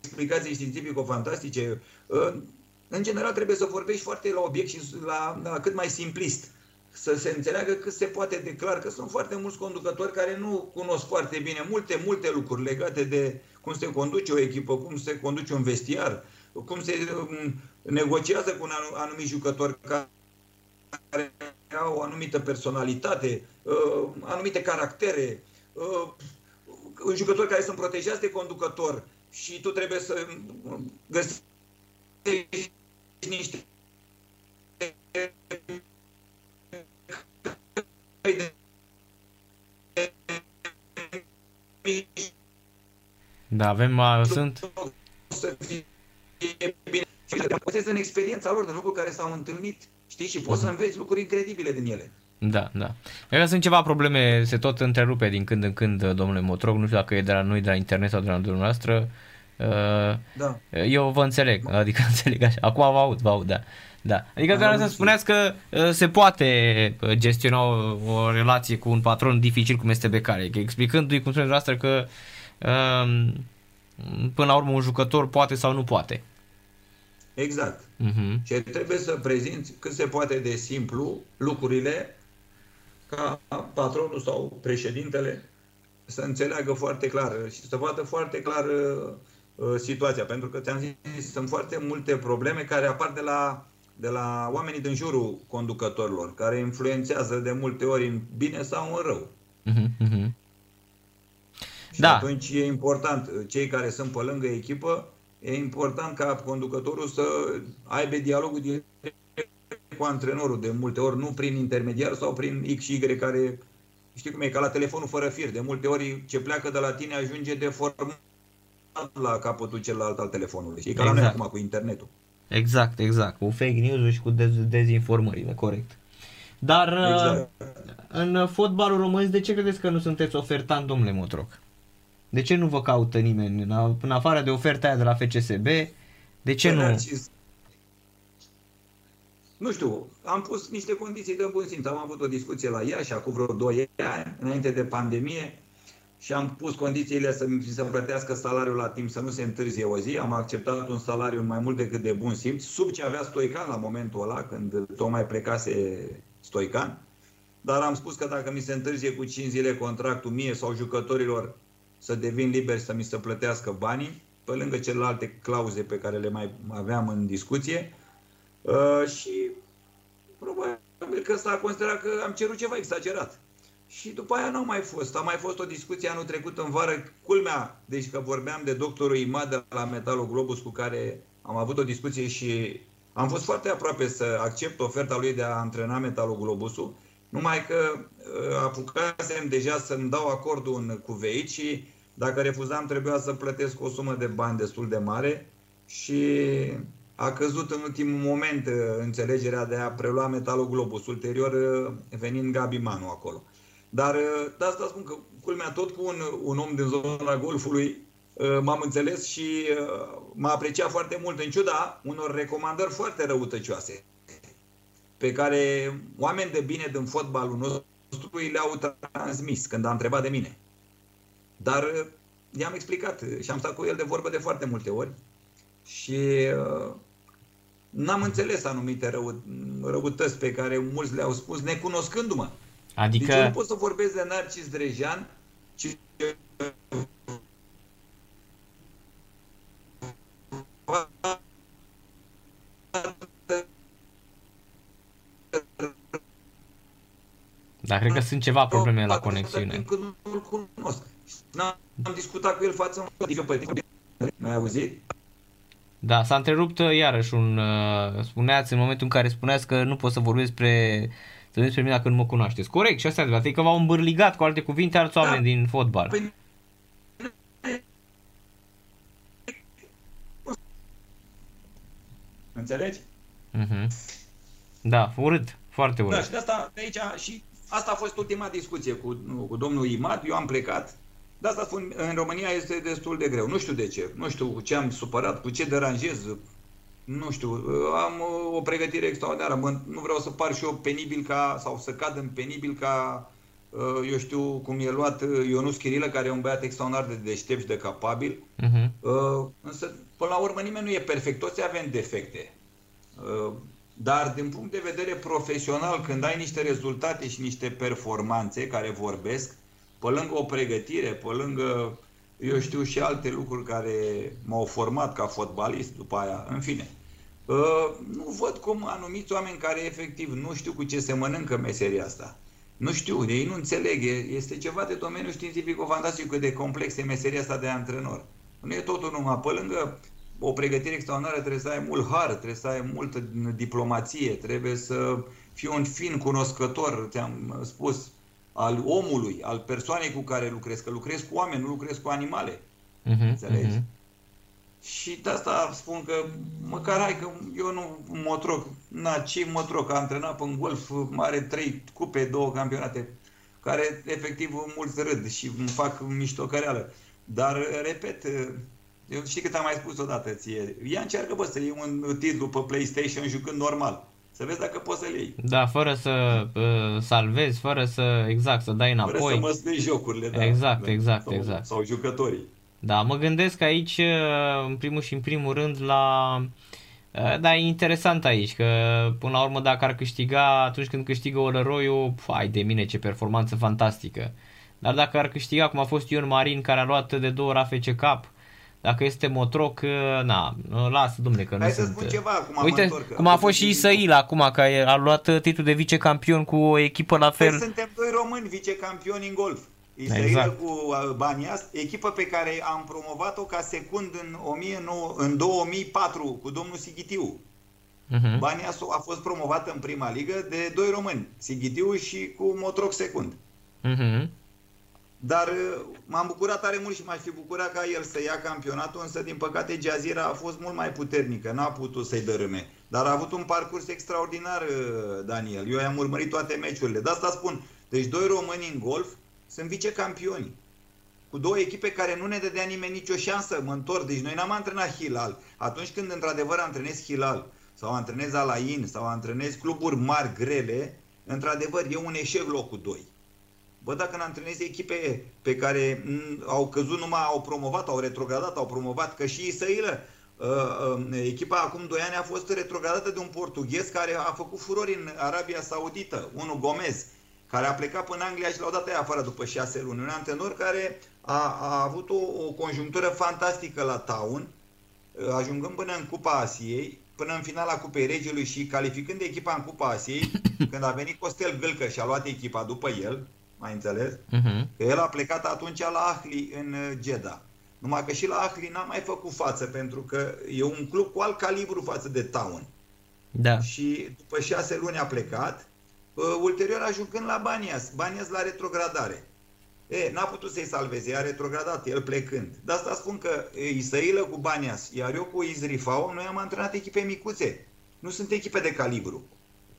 S4: explicații științifico-fantastice, uh, în general trebuie să vorbești foarte la obiect și la, la cât mai simplist să se înțeleagă cât se poate de clar că sunt foarte mulți conducători care nu cunosc foarte bine multe, multe lucruri legate de cum se conduce o echipă, cum se conduce un vestiar, cum se um, negociază cu un anumit jucător care au o anumită personalitate, uh, anumite caractere, uh, jucători care sunt protejați de conducător și tu trebuie să um, găsești niște
S3: da, avem, uh, sunt...
S4: Să fie bine. Și în experiența lor de lucruri care s-au întâlnit, știi, și poți să înveți lucruri incredibile din ele.
S3: Da, da. Că sunt ceva probleme, se tot întrerupe din când în când, domnule Motrog, nu știu dacă e de la noi, de la internet sau de la dumneavoastră. Uh, da. Eu vă înțeleg, adică înțeleg așa. Acum vă aud, vă aud, da. Da. Adică vreau să spuneați că uh, se poate uh, gestiona o, o relație cu un patron dificil cum este Becare, explicându-i cum spuneți noastră că uh, până la urmă un jucător poate sau nu poate.
S4: Exact. Uh-huh. Și trebuie să prezinți cât se poate de simplu lucrurile ca patronul sau președintele să înțeleagă foarte clar și să vadă foarte clar uh, uh, situația. Pentru că ți-am zis, sunt foarte multe probleme care apar de la de la oamenii din jurul conducătorilor, care influențează de multe ori în bine sau în rău. Uh-huh, Și da. atunci e important, cei care sunt pe lângă echipă, e important ca conducătorul să aibă dialogul direct cu antrenorul de multe ori, nu prin intermediar sau prin X și Y care, știi cum e, ca la telefonul fără fir. De multe ori ce pleacă de la tine ajunge de format la capătul celălalt al telefonului. E ca exact. la noi exact. acum cu internetul.
S3: Exact, exact. Cu fake news și cu dez- dezinformările, corect. Dar exact. Uh, în fotbalul român, de ce credeți că nu sunteți ofertant, domnule Motroc? De ce nu vă caută nimeni? În afară de oferta aia de la FCSB, de ce nu?
S4: Nu știu, am pus niște condiții de bun simț. Am avut o discuție la Iași acum vreo 2 ani, înainte de pandemie, și am pus condițiile să mi se plătească salariul la timp, să nu se întârzie o zi. Am acceptat un salariu mai mult decât de bun simț, sub ce avea Stoican la momentul ăla, când tocmai plecase Stoican. Dar am spus că dacă mi se întârzie cu 5 zile contractul mie sau jucătorilor să devin liber să mi se plătească banii, pe lângă celelalte clauze pe care le mai aveam în discuție. Uh, și probabil probabil că s-a considerat că am cerut ceva exagerat. Și după aia n-au mai fost. A mai fost o discuție anul trecut în vară, culmea, deci că vorbeam de doctorul Imad de la Metalul Globus cu care am avut o discuție și am fost foarte aproape să accept oferta lui de a antrena Metalul Globusul, numai că uh, apucasem deja să-mi dau acordul în cuveit și dacă refuzam trebuia să plătesc o sumă de bani destul de mare și a căzut în ultimul moment uh, înțelegerea de a prelua Metalul Globus, ulterior uh, venind Gabi Manu acolo. Dar de asta spun că, culmea, tot cu un, un om din zona golfului m-am înțeles și m-a apreciat foarte mult, în ciuda unor recomandări foarte răutăcioase pe care oameni de bine din fotbalul nostru le-au transmis când a întrebat de mine. Dar i-am explicat și am stat cu el de vorbă de foarte multe ori și uh, n-am înțeles anumite rău, răutăți pe care mulți le-au spus necunoscându-mă. Adică... Deci eu nu pot să vorbesc de Narcis Drejan, ci
S3: Dar cred că sunt ceva probleme la conexiune.
S4: nu-l cunosc. N-am discutat cu el față în adică pe ai auzit?
S3: Da, s-a întrerupt uh, iarăși un... Uh, spuneați în momentul în care spuneați că nu pot să vorbesc despre să despre mine dacă nu mă cunoașteți. Corect, și asta e adevărat. Adică v-au îmbârligat cu alte cuvinte alți oameni da. din fotbal. Păi...
S4: Înțelegi?
S3: Uh-huh. Da, urât. Foarte urât.
S4: Da, și de asta de aici și asta a fost ultima discuție cu, cu domnul Imad. Eu am plecat. De asta spun, în România este destul de greu. Nu știu de ce. Nu știu cu ce am supărat, cu ce deranjez. Nu știu. Am o pregătire extraordinară. Mă, nu vreau să par și eu penibil ca, sau să cad în penibil ca uh, eu știu cum e luat uh, Ionus Chirilă, care e un băiat extraordinar de deștept și de capabil. Uh-huh. Însă, până la urmă, nimeni nu e perfect. Toți avem defecte. Dar din punct de vedere profesional, când ai niște rezultate și niște performanțe care vorbesc, pe lângă o pregătire, pe lângă, eu știu, și alte lucruri care m-au format ca fotbalist după aia, în fine. Uh, nu văd cum anumiți oameni care efectiv nu știu cu ce se mănâncă meseria asta. Nu știu, ei nu înțeleg, este ceva de domeniu științific-fantastic de complex e meseria asta de antrenor. Nu e totul numai pe lângă o pregătire extraordinară trebuie să ai mult har, trebuie să ai multă diplomație, trebuie să fii un fin cunoscător, ți-am spus, al omului, al persoanei cu care lucrezi, că lucrezi cu oameni, nu lucrezi cu animale. Uh-huh, Înțelegi? Uh-huh. Și de asta spun că măcar hai că eu nu motroc, na, ce motroc, a antrenat în golf, are trei cupe, două campionate, care efectiv mulți râd și îmi fac mișto căreală. Dar, repet, eu știi cât am mai spus odată ție. Ea încearcă, bă, să iei un titlu pe PlayStation jucând normal. Să vezi dacă poți să-l iei.
S3: Da, fără să uh, salvezi, fără să, exact, să dai înapoi.
S4: Fără să măsnei jocurile, da.
S3: Exact,
S4: da,
S3: exact,
S4: sau,
S3: exact.
S4: Sau jucătorii.
S3: Da, mă gândesc aici, uh, în primul și în primul rând, la... Uh, da, e interesant aici, că până la urmă dacă ar câștiga, atunci când câștigă Olăroiu, fai de mine ce performanță fantastică. Dar dacă ar câștiga, cum a fost Ion Marin, care a luat de două ori AFC Cup, dacă este Motroc, uh, na, lasă, domne, că nu
S4: Hai
S3: sunt...
S4: să spun ceva acum,
S3: Uite,
S4: întorc,
S3: cum a fost și Isail acum, că a luat uh, titlul de vicecampion cu o echipă la fel. Păi
S4: suntem doi români vicecampioni în golf. Isail exact. cu uh, Banias, echipă pe care am promovat-o ca secund în, 19, în 2004 cu domnul Sighitiu. Uh-huh. Banias a fost promovat în prima ligă de doi români, Sighitiu și cu Motroc secund. Uh-huh. Dar uh, m-am bucurat tare mult și m-aș fi bucurat ca el să ia campionatul, însă din păcate Jazira a fost mult mai puternică, n-a putut să-i dărâme. Dar a avut un parcurs extraordinar, uh, Daniel. Eu i-am urmărit toate meciurile. De asta spun, deci doi români în golf sunt vicecampioni. Cu două echipe care nu ne dădea nimeni nicio șansă, mă întorc. Deci noi n-am antrenat Hilal. Atunci când într-adevăr antrenezi Hilal sau antrenezi Alain sau antrenezi cluburi mari, grele, într-adevăr e un eșec locul 2. Bă, dacă ne antrenezi echipe pe care au căzut numai, au promovat, au retrogradat, au promovat, că și Isăilă, uh, uh, echipa acum 2 ani a fost retrogradată de un portughez care a făcut furori în Arabia Saudită, unul Gomez, care a plecat până Anglia și l-au dat aia afară după 6 luni. Un antrenor care a, a avut o, o conjunctură fantastică la Town, uh, ajungând până în Cupa Asiei, până în finala Cupei Regiului și calificând echipa în Cupa Asiei, când a venit Costel Gâlcă și a luat echipa după el, mai înțeles? Uh-huh. Că el a plecat atunci la Ahli în uh, Jeddah. Numai că și la Ahli n-a mai făcut față, pentru că e un club cu alt calibru față de Town.
S3: Da.
S4: Și după șase luni a plecat, uh, ulterior ajungând la Banias, Banias la retrogradare. E, n-a putut să-i salveze, a retrogradat el plecând. De asta spun că Isăilă cu Banias, iar eu cu Izrifau, noi am antrenat echipe micuțe. Nu sunt echipe de calibru.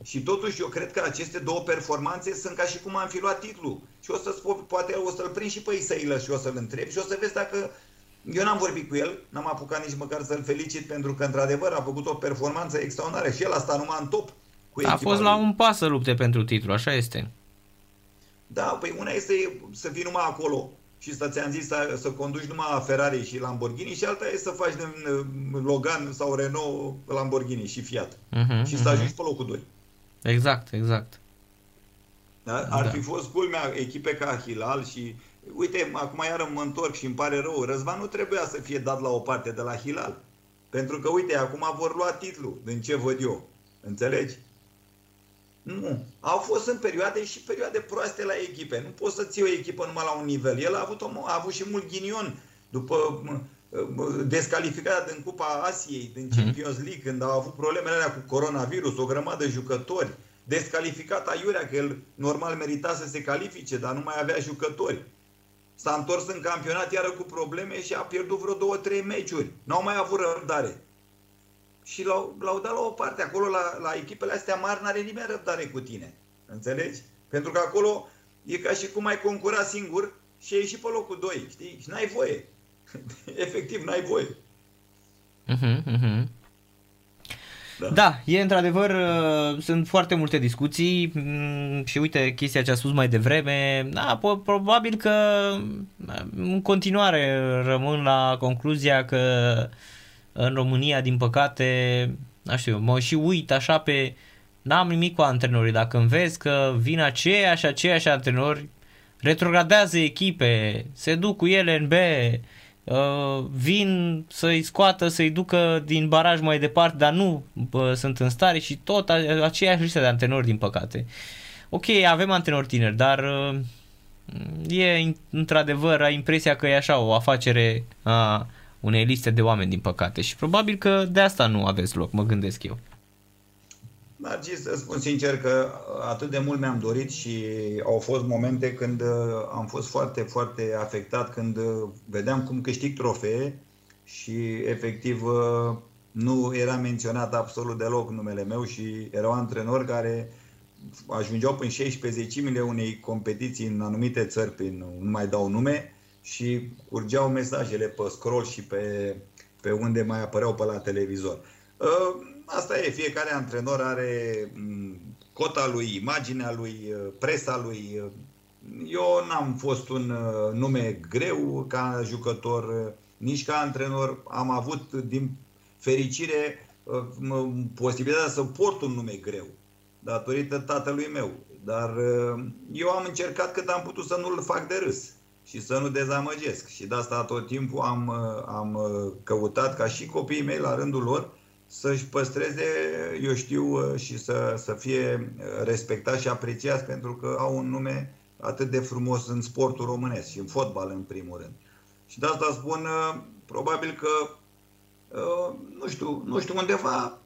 S4: Și totuși eu cred că aceste două performanțe sunt ca și cum am fi luat titlul. Și o să poate o să-l prind și pe Isăilă și o să-l întreb și o să vezi dacă... Eu n-am vorbit cu el, n-am apucat nici măcar să-l felicit pentru că într-adevăr a făcut o performanță extraordinară și el a stat numai în top.
S3: Cu a fost lui. la un pas să lupte pentru titlu, așa este.
S4: Da, păi una este să fii numai acolo și să ți-am zis să, să conduci numai Ferrari și Lamborghini și alta e să faci din Logan sau Renault Lamborghini și Fiat. Uh-huh, și să ajungi uh-huh. pe locul 2.
S3: Exact, exact.
S4: Da? Ar da. fi fost culmea echipe ca Hilal și uite, acum iar mă întorc și îmi pare rău, Răzvan nu trebuia să fie dat la o parte de la Hilal. Pentru că, uite, acum vor lua titlul, din ce văd eu. Înțelegi? Nu. Au fost în perioade și perioade proaste la echipe. Nu poți să ții o echipă numai la un nivel. El a avut, o, a avut și mult ghinion după descalificarea din Cupa Asiei, din mhm. Champions League, când au avut problemele alea cu coronavirus, o grămadă de jucători, descalificat Aiurea, că el normal merita să se califice, dar nu mai avea jucători. S-a întors în campionat iară cu probleme și a pierdut vreo două, trei meciuri. N-au mai avut răbdare și l-au, l-au dat la o parte. Acolo, la, la echipele astea mari, n-are nimeni răbdare cu tine. Înțelegi? Pentru că acolo e ca și cum ai concura singur și ai și pe locul 2, știi? Și n-ai voie. Efectiv, n-ai voie.
S3: Uh-huh, uh-huh. Da. da, e într-adevăr, uh, sunt foarte multe discuții mm, și uite chestia ce a spus mai devreme, da, probabil că uh, în continuare rămân la concluzia că în România, din păcate, nu știu, mă și uit așa pe... N-am nimic cu antrenorii. Dacă îmi vezi că vin aceiași, aceiași antrenori, retrogradează echipe, se duc cu ele în B, uh, vin să-i scoată, să-i ducă din baraj mai departe, dar nu uh, sunt în stare și tot aceeași listă de antrenori, din păcate. Ok, avem antrenori tineri, dar uh, e într-adevăr impresia că e așa o afacere a unei liste de oameni, din păcate. Și probabil că de asta nu aveți loc, mă gândesc eu.
S4: Narcis, să spun sincer că atât de mult mi-am dorit și au fost momente când uh, am fost foarte, foarte afectat, când uh, vedeam cum câștig trofee și efectiv uh, nu era menționat absolut deloc numele meu și erau antrenori care ajungeau până 16 zecimile unei competiții în anumite țări, prin, nu mai dau nume, și curgeau mesajele pe scroll și pe, pe unde mai apăreau pe la televizor. Ă, asta e, fiecare antrenor are cota lui, imaginea lui, ă, presa lui. Eu n-am fost un ă, nume greu ca jucător, nici ca antrenor. Am avut, din fericire, posibilitatea să port un nume greu, datorită tatălui meu. Dar eu am încercat cât am putut să nu-l fac de râs și să nu dezamăgesc. Și de asta tot timpul am, am căutat ca și copiii mei la rândul lor să-și păstreze, eu știu, și să, să fie respectați și apreciați pentru că au un nume atât de frumos în sportul românesc și în fotbal în primul rând. Și de asta spun, probabil că, nu știu, nu știu undeva,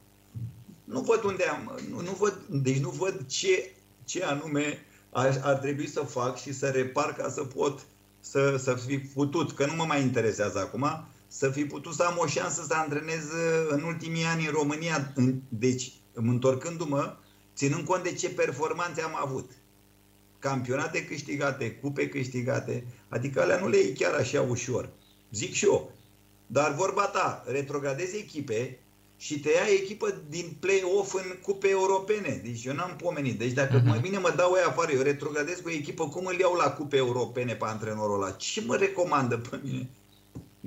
S4: nu văd unde am, nu, nu văd, deci nu văd ce, ce anume ar, ar trebui să fac și să repar ca să pot să, să fi putut, că nu mă mai interesează acum, să fi putut să am o șansă să antrenez în ultimii ani în România. Deci, întorcându-mă, ținând cont de ce performanțe am avut. Campionate câștigate, cupe câștigate, adică alea nu le e chiar așa ușor. Zic și eu. Dar vorba ta, retrogradezi echipe și te ia echipă din play-off în cupe europene. Deci eu n-am pomenit. Deci dacă uh-huh. mai bine mă dau aia afară, eu retrogradez cu o echipă, cum îl iau la cupe europene pe antrenorul ăla? Ce mă recomandă pe mine?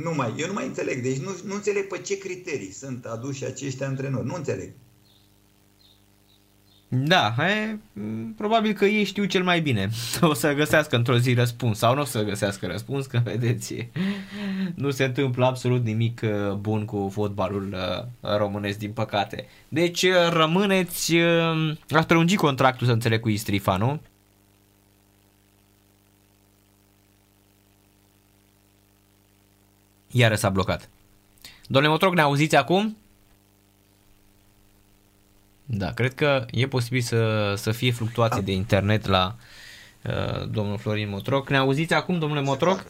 S4: Nu mai, eu nu mai înțeleg. Deci nu, nu înțeleg pe ce criterii sunt aduși acești antrenori. Nu înțeleg.
S3: Da, e, probabil că ei știu cel mai bine. O să găsească într-o zi răspuns sau nu o să găsească răspuns, că vedeți. nu se întâmplă absolut nimic uh, bun cu fotbalul uh, românesc, din păcate. Deci uh, rămâneți, ați prelungit contractul, să înțeleg, cu Istrifa, nu? Iară s-a blocat. Domnule Motroc, ne auziți acum? Da, cred că e posibil să, să fie fluctuații de internet la uh, domnul Florin Motroc. Ne auziți acum, domnule Motroc?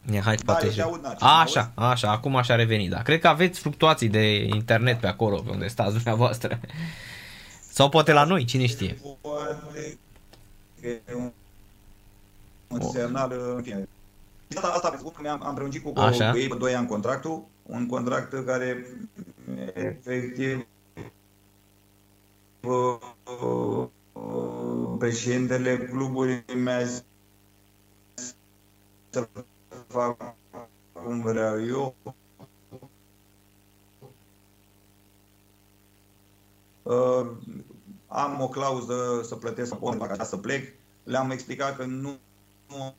S3: Ne, hai,
S4: da,
S3: poate a, așa, așa, acum așa a revenit, da. Cred că aveți fluctuații de internet pe acolo, pe unde stați dumneavoastră. Sau poate la noi, cine știe.
S4: Un semnal, în fine. Asta, asta pentru că am, am prelungit cu, Așa. cu ei 2 ani contractul, un contract care efectiv președintele clubului mi-a să fac cum vreau eu. Uh, am o clauză să plătesc să, să plec. Le-am explicat că nu, nu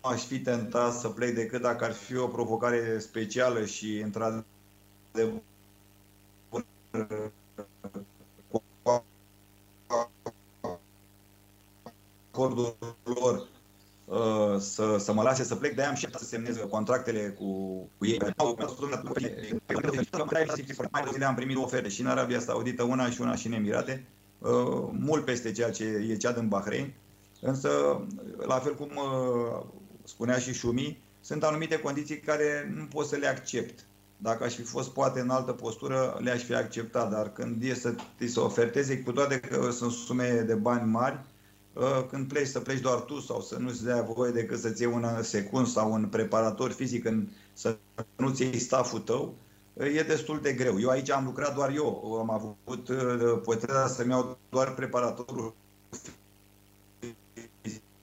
S4: aș fi tentat să plec decât dacă ar fi o provocare specială și într-adevăr acordul lor uh, să, să mă lase să plec, de-aia am și să semnez contractele cu, cu ei. Mai am primit oferte și în Arabia Saudită, una și una și în Emirate, uh, mult peste ceea ce e cea din Bahrain. Însă, la fel cum uh, spunea și Șumi, sunt anumite condiții care nu pot să le accept. Dacă aș fi fost poate în altă postură, le-aș fi acceptat, dar când e să ți se oferteze, cu toate că sunt sume de bani mari, uh, când pleci să pleci doar tu sau să nu-ți dea voie decât să-ți iei un secund sau un preparator fizic în, să nu-ți iei staful tău, uh, e destul de greu. Eu aici am lucrat doar eu, am avut uh, puterea să-mi iau doar preparatorul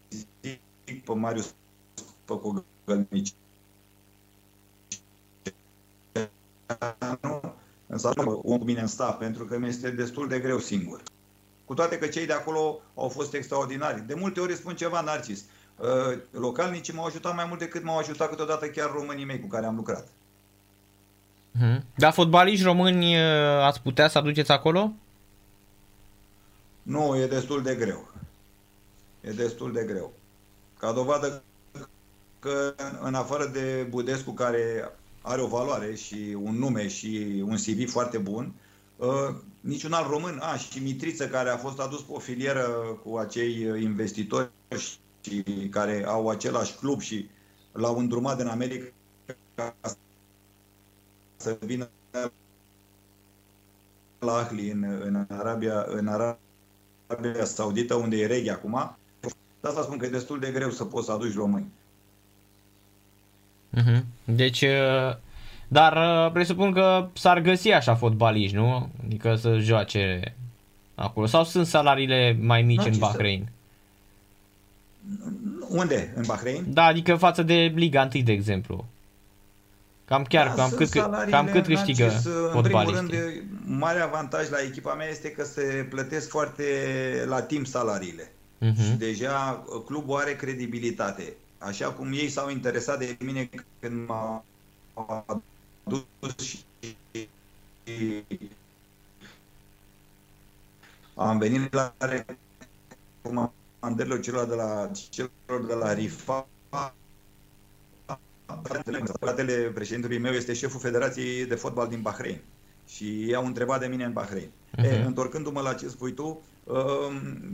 S4: fizic pe Marius Păcogălnici. Însă am un cu mine în staff, pentru că mi este destul de greu singur. Cu toate că cei de acolo au fost extraordinari. De multe ori spun ceva, Narcis. Uh, localnicii m-au ajutat mai mult decât m-au ajutat câteodată chiar românii mei cu care am lucrat.
S3: Hmm. Dar fotbaliști români uh, ați putea să aduceți acolo?
S4: Nu, e destul de greu. E destul de greu. Ca dovadă că în afară de Budescu care are o valoare și un nume și un CV foarte bun, uh, niciun alt român, a, și Mitriță care a fost adus pe o filieră cu acei investitori și care au același club și l-au îndrumat în America să vină la Ahli în, în, Arabia, în Arabia Saudită, unde e reghe acum. De asta spun că e destul de greu să poți să aduci români.
S3: Uh-huh. Deci, uh, dar uh, presupun că s-ar găsi așa fotbaliști, nu? Adică să joace acolo. Sau sunt salariile mai mici nu, în Bahrain?
S4: Unde? În Bahrain?
S3: Da, adică față de Liga 1, de exemplu. Cam chiar, da, cam, cât, cam cât câștigă fotbaliștii? În primul
S4: rând, mare avantaj la echipa mea este că se plătesc foarte la timp salariile. Uh-huh. Și deja clubul are credibilitate așa cum ei s-au interesat de mine când m-au adus și am venit la recomandările celor de la, celor de la RIFA Fratele președintelui meu este șeful Federației de Fotbal din Bahrain și ei au întrebat de mine în Bahrain. Uh-huh. E, întorcându-mă la ce spui tu, um,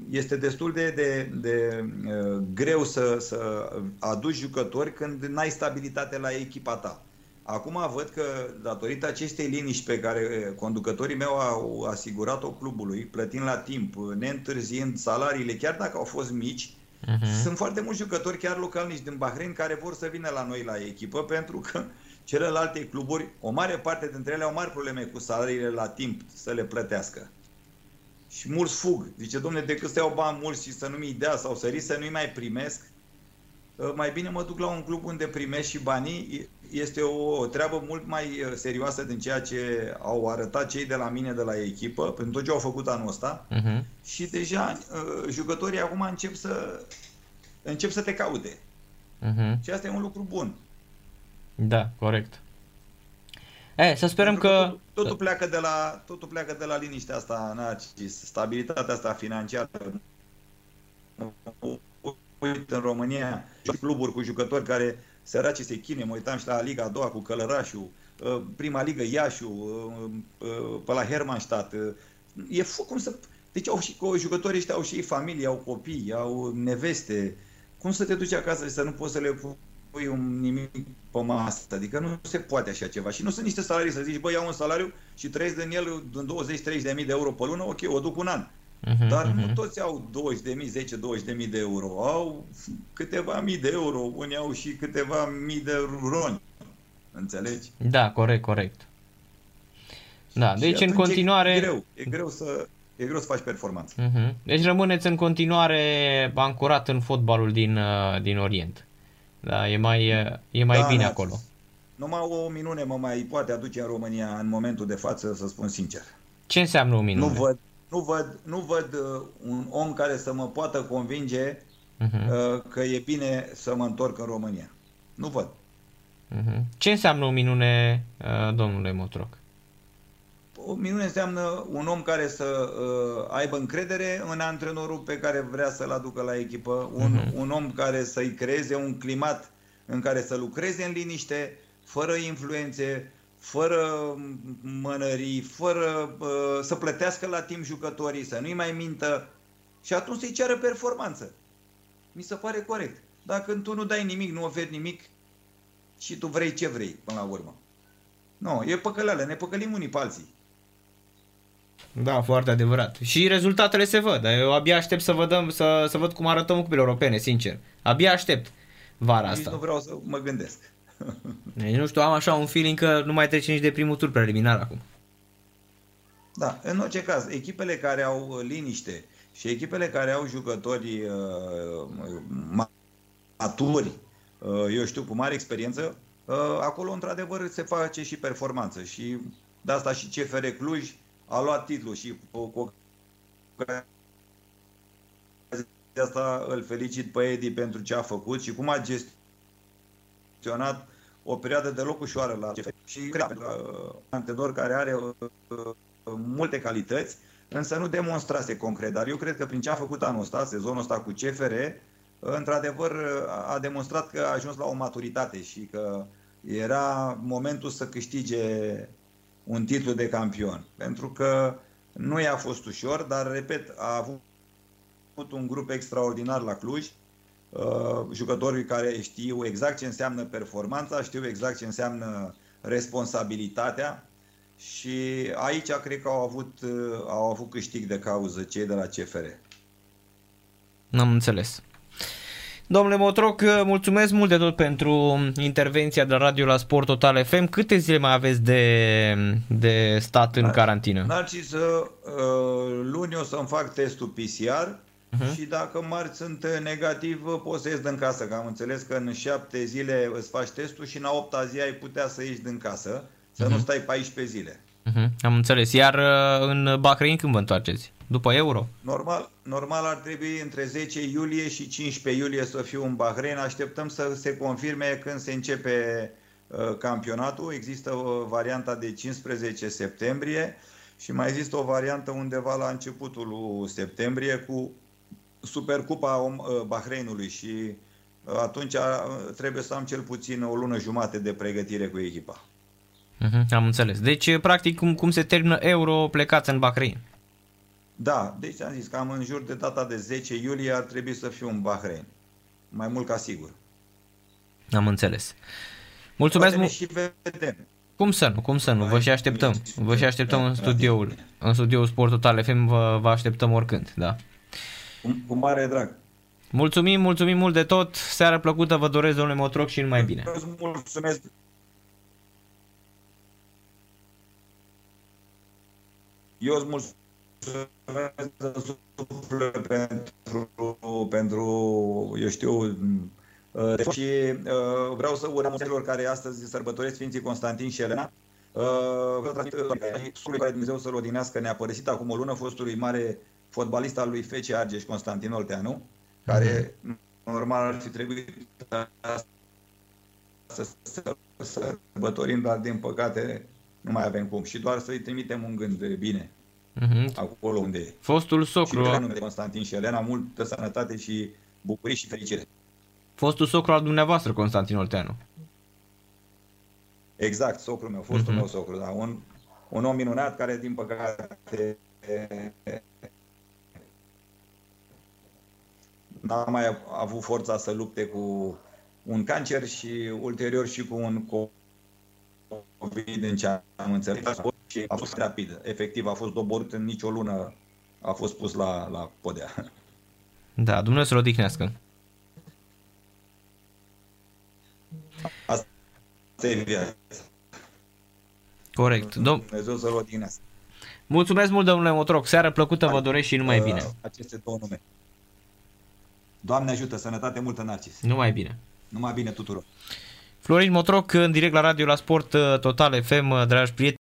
S4: este destul de, de, de uh, greu să, să aduci jucători când n-ai stabilitate la echipa ta. Acum văd că, datorită acestei liniști pe care uh, conducătorii mei au asigurat-o clubului, plătind la timp, neîntârziind salariile, chiar dacă au fost mici, uh-huh. sunt foarte mulți jucători, chiar localnici din Bahrain, care vor să vină la noi la echipă, pentru că Celelalte cluburi, o mare parte dintre ele au mari probleme cu salariile la timp să le plătească. Și mulți fug. Zice, domne, decât să iau bani mulți și să nu mi dea sau să risc să nu-i mai primesc, ă, mai bine mă duc la un club unde primesc și banii. Este o treabă mult mai ă, serioasă din ceea ce au arătat cei de la mine, de la echipă, pentru tot ce au făcut anul ăsta. Uh-huh. Și deja ă, jucătorii acum încep să, încep să te caute. Uh-huh. Și asta e un lucru bun.
S3: Da, corect. E, să sperăm
S4: Pentru
S3: că...
S4: Totul, totul, pleacă de la, totul pleacă de la liniștea asta, Narcis, stabilitatea asta financiară. Uite, în România, cluburi cu jucători care săracii se chine, mă uitam și la Liga a doua cu Călărașul, uh, prima ligă Iașu, uh, uh, pe la Hermannstadt. E cum să... Deci au și jucătorii ăștia au și ei familie, au copii, au neveste. Cum să te duci acasă și să nu poți să le pui un nimic pe masă? Adică nu se poate așa ceva. Și nu sunt niște salarii să zici, băi, iau un salariu și trăiesc din el în 20-30 de mii de euro pe lună, ok, o duc un an. Uh-huh, Dar uh-huh. nu toți au 20 de mii, 10, 20 de mii de euro. Au câteva mii de euro, unii au și câteva mii de roni. Înțelegi?
S3: Da, corect, corect. Da, deci în continuare...
S4: E greu, e greu să, e greu să faci performanță.
S3: Uh-huh. Deci rămâneți în continuare ancorat în fotbalul din, uh, din Orient. Da, e mai, e mai da, bine da. acolo.
S4: Numai o minune mă mai poate aduce în România în momentul de față, să spun sincer.
S3: Ce înseamnă o minune?
S4: Nu văd, nu văd, nu văd uh, un om care să mă poată convinge uh-huh. uh, că e bine să mă întorc în România. Nu văd.
S3: Uh-huh. Ce înseamnă o minune, uh, domnule Motroc?
S4: O minune înseamnă un om care să uh, aibă încredere în antrenorul pe care vrea să-l aducă la echipă, un, uh-huh. un om care să-i creeze un climat în care să lucreze în liniște, fără influențe, fără mănării, fără uh, să plătească la timp jucătorii, să nu-i mai mintă și atunci să-i ceară performanță. Mi se pare corect. Dacă tu nu dai nimic, nu oferi nimic și tu vrei ce vrei până la urmă. Nu, e păcăleală, ne păcălim unii pe alții.
S3: Da, foarte adevărat. Și rezultatele se văd. Eu abia aștept să, vădăm, să, să văd cum arătăm cupele europene, sincer. Abia aștept vara asta.
S4: Nici nu vreau să mă gândesc.
S3: Deci, nu știu, am așa un feeling că nu mai trece nici de primul tur preliminar acum.
S4: Da, în orice caz, echipele care au liniște și echipele care au jucători uh, maturi, uh, eu știu, cu mare experiență, uh, acolo într-adevăr se face și performanță și de asta și CFR Cluj a luat titlul și cu, cu de asta îl felicit pe Edi pentru ce a făcut și cum a gestionat o perioadă deloc ușoară la CFR. Și cred că uh, antrenor care are uh, multe calități, însă nu demonstrase concret. Dar eu cred că prin ce a făcut anul ăsta, sezonul ăsta cu CFR, într-adevăr a demonstrat că a ajuns la o maturitate și că era momentul să câștige un titlu de campion. Pentru că nu i-a fost ușor, dar, repet, a avut un grup extraordinar la Cluj, uh, jucătorii care știu exact ce înseamnă performanța, știu exact ce înseamnă responsabilitatea și aici cred că au avut, uh, au avut câștig de cauză cei de la CFR.
S3: N-am înțeles. Domnule Motroc, mulțumesc mult de tot pentru intervenția de la radio la Sport Total FM. Câte zile mai aveți de, de stat în Nar- carantină?
S4: Narcis, uh, luni o să-mi fac testul PCR uh-huh. Mhm. și dacă marți sunt negativ, poți să ies din casă, că am înțeles că în șapte zile îți faci testul și în a opta zi ai putea să ieși din casă, să uh-huh. nu stai 14 zile.
S3: Uh-huh. Am înțeles. Iar uh, în Bahrain când vă întoarceți? După euro?
S4: Normal, normal ar trebui între 10 iulie și 15 iulie să fiu în Bahrain. Așteptăm să se confirme când se începe uh, campionatul. Există o varianta de 15 septembrie și mai există o variantă undeva la începutul lui septembrie cu Supercupa uh, Bahreinului și uh, atunci uh, trebuie să am cel puțin o lună jumate de pregătire cu echipa.
S3: Uh-huh, am înțeles. Deci, practic, cum, cum se termină euro, plecați în Bahrein.
S4: Da, deci am zis că am în jur de data de 10 iulie ar trebui să fiu în Bahrein. Mai mult ca sigur.
S3: Am înțeles. Mulțumesc mult.
S4: și vedem.
S3: Cum să nu, cum să nu, vă și așteptăm. Vă și așteptăm în studioul, în studioul Sport Total FM, vă, vă așteptăm oricând, da.
S4: Cu, cu mare drag.
S3: Mulțumim, mulțumim mult de tot. Seara plăcută vă doresc, domnule Motroc, și numai bine.
S4: Mulțumesc. Eu îți mulțumesc pentru, pentru, eu știu, uh, și uh, vreau să urăm celor care astăzi sărbătoresc Sfinții Constantin și Elena. Uh, vreau să transmit care Dumnezeu să-l odinească, ne-a părăsit acum o lună fostului mare fotbalist al lui FC Argeș, Constantin Olteanu, care normal ar fi trebuit să, să sărbătorim, dar din păcate nu mai avem cum. Și doar să-i trimitem un gând de bine
S3: Uh-huh.
S4: acolo unde e.
S3: Fostul
S4: Și
S3: socru,
S4: de numele Constantin și Elena, multă sănătate și bucurie și fericire.
S3: fostul socru al dumneavoastră, Constantin Olteanu.
S4: Exact, socrul meu, fostul
S3: Mhm.
S4: meu socru, da, un, un om minunat care, din păcate, n-a mai avut forța să lupte cu un cancer și ulterior și cu un COVID în ce am înțeles și a fost rapid. Efectiv, a fost doborât în nicio lună, a fost pus la, la podea.
S3: Da, Dumnezeu să-l odihnească.
S4: Asta e viața.
S3: Corect. Dom-
S4: Dumnezeu să-l odihnească.
S3: Mulțumesc mult, domnule Motroc. Seară plăcută vă doresc și numai bine.
S4: Uh, Aceste două nume. Doamne ajută, sănătate multă, Narcis.
S3: Numai bine.
S4: Numai bine tuturor.
S3: Florin Motroc, în direct la radio la Sport uh, Total FM, uh, dragi prieteni.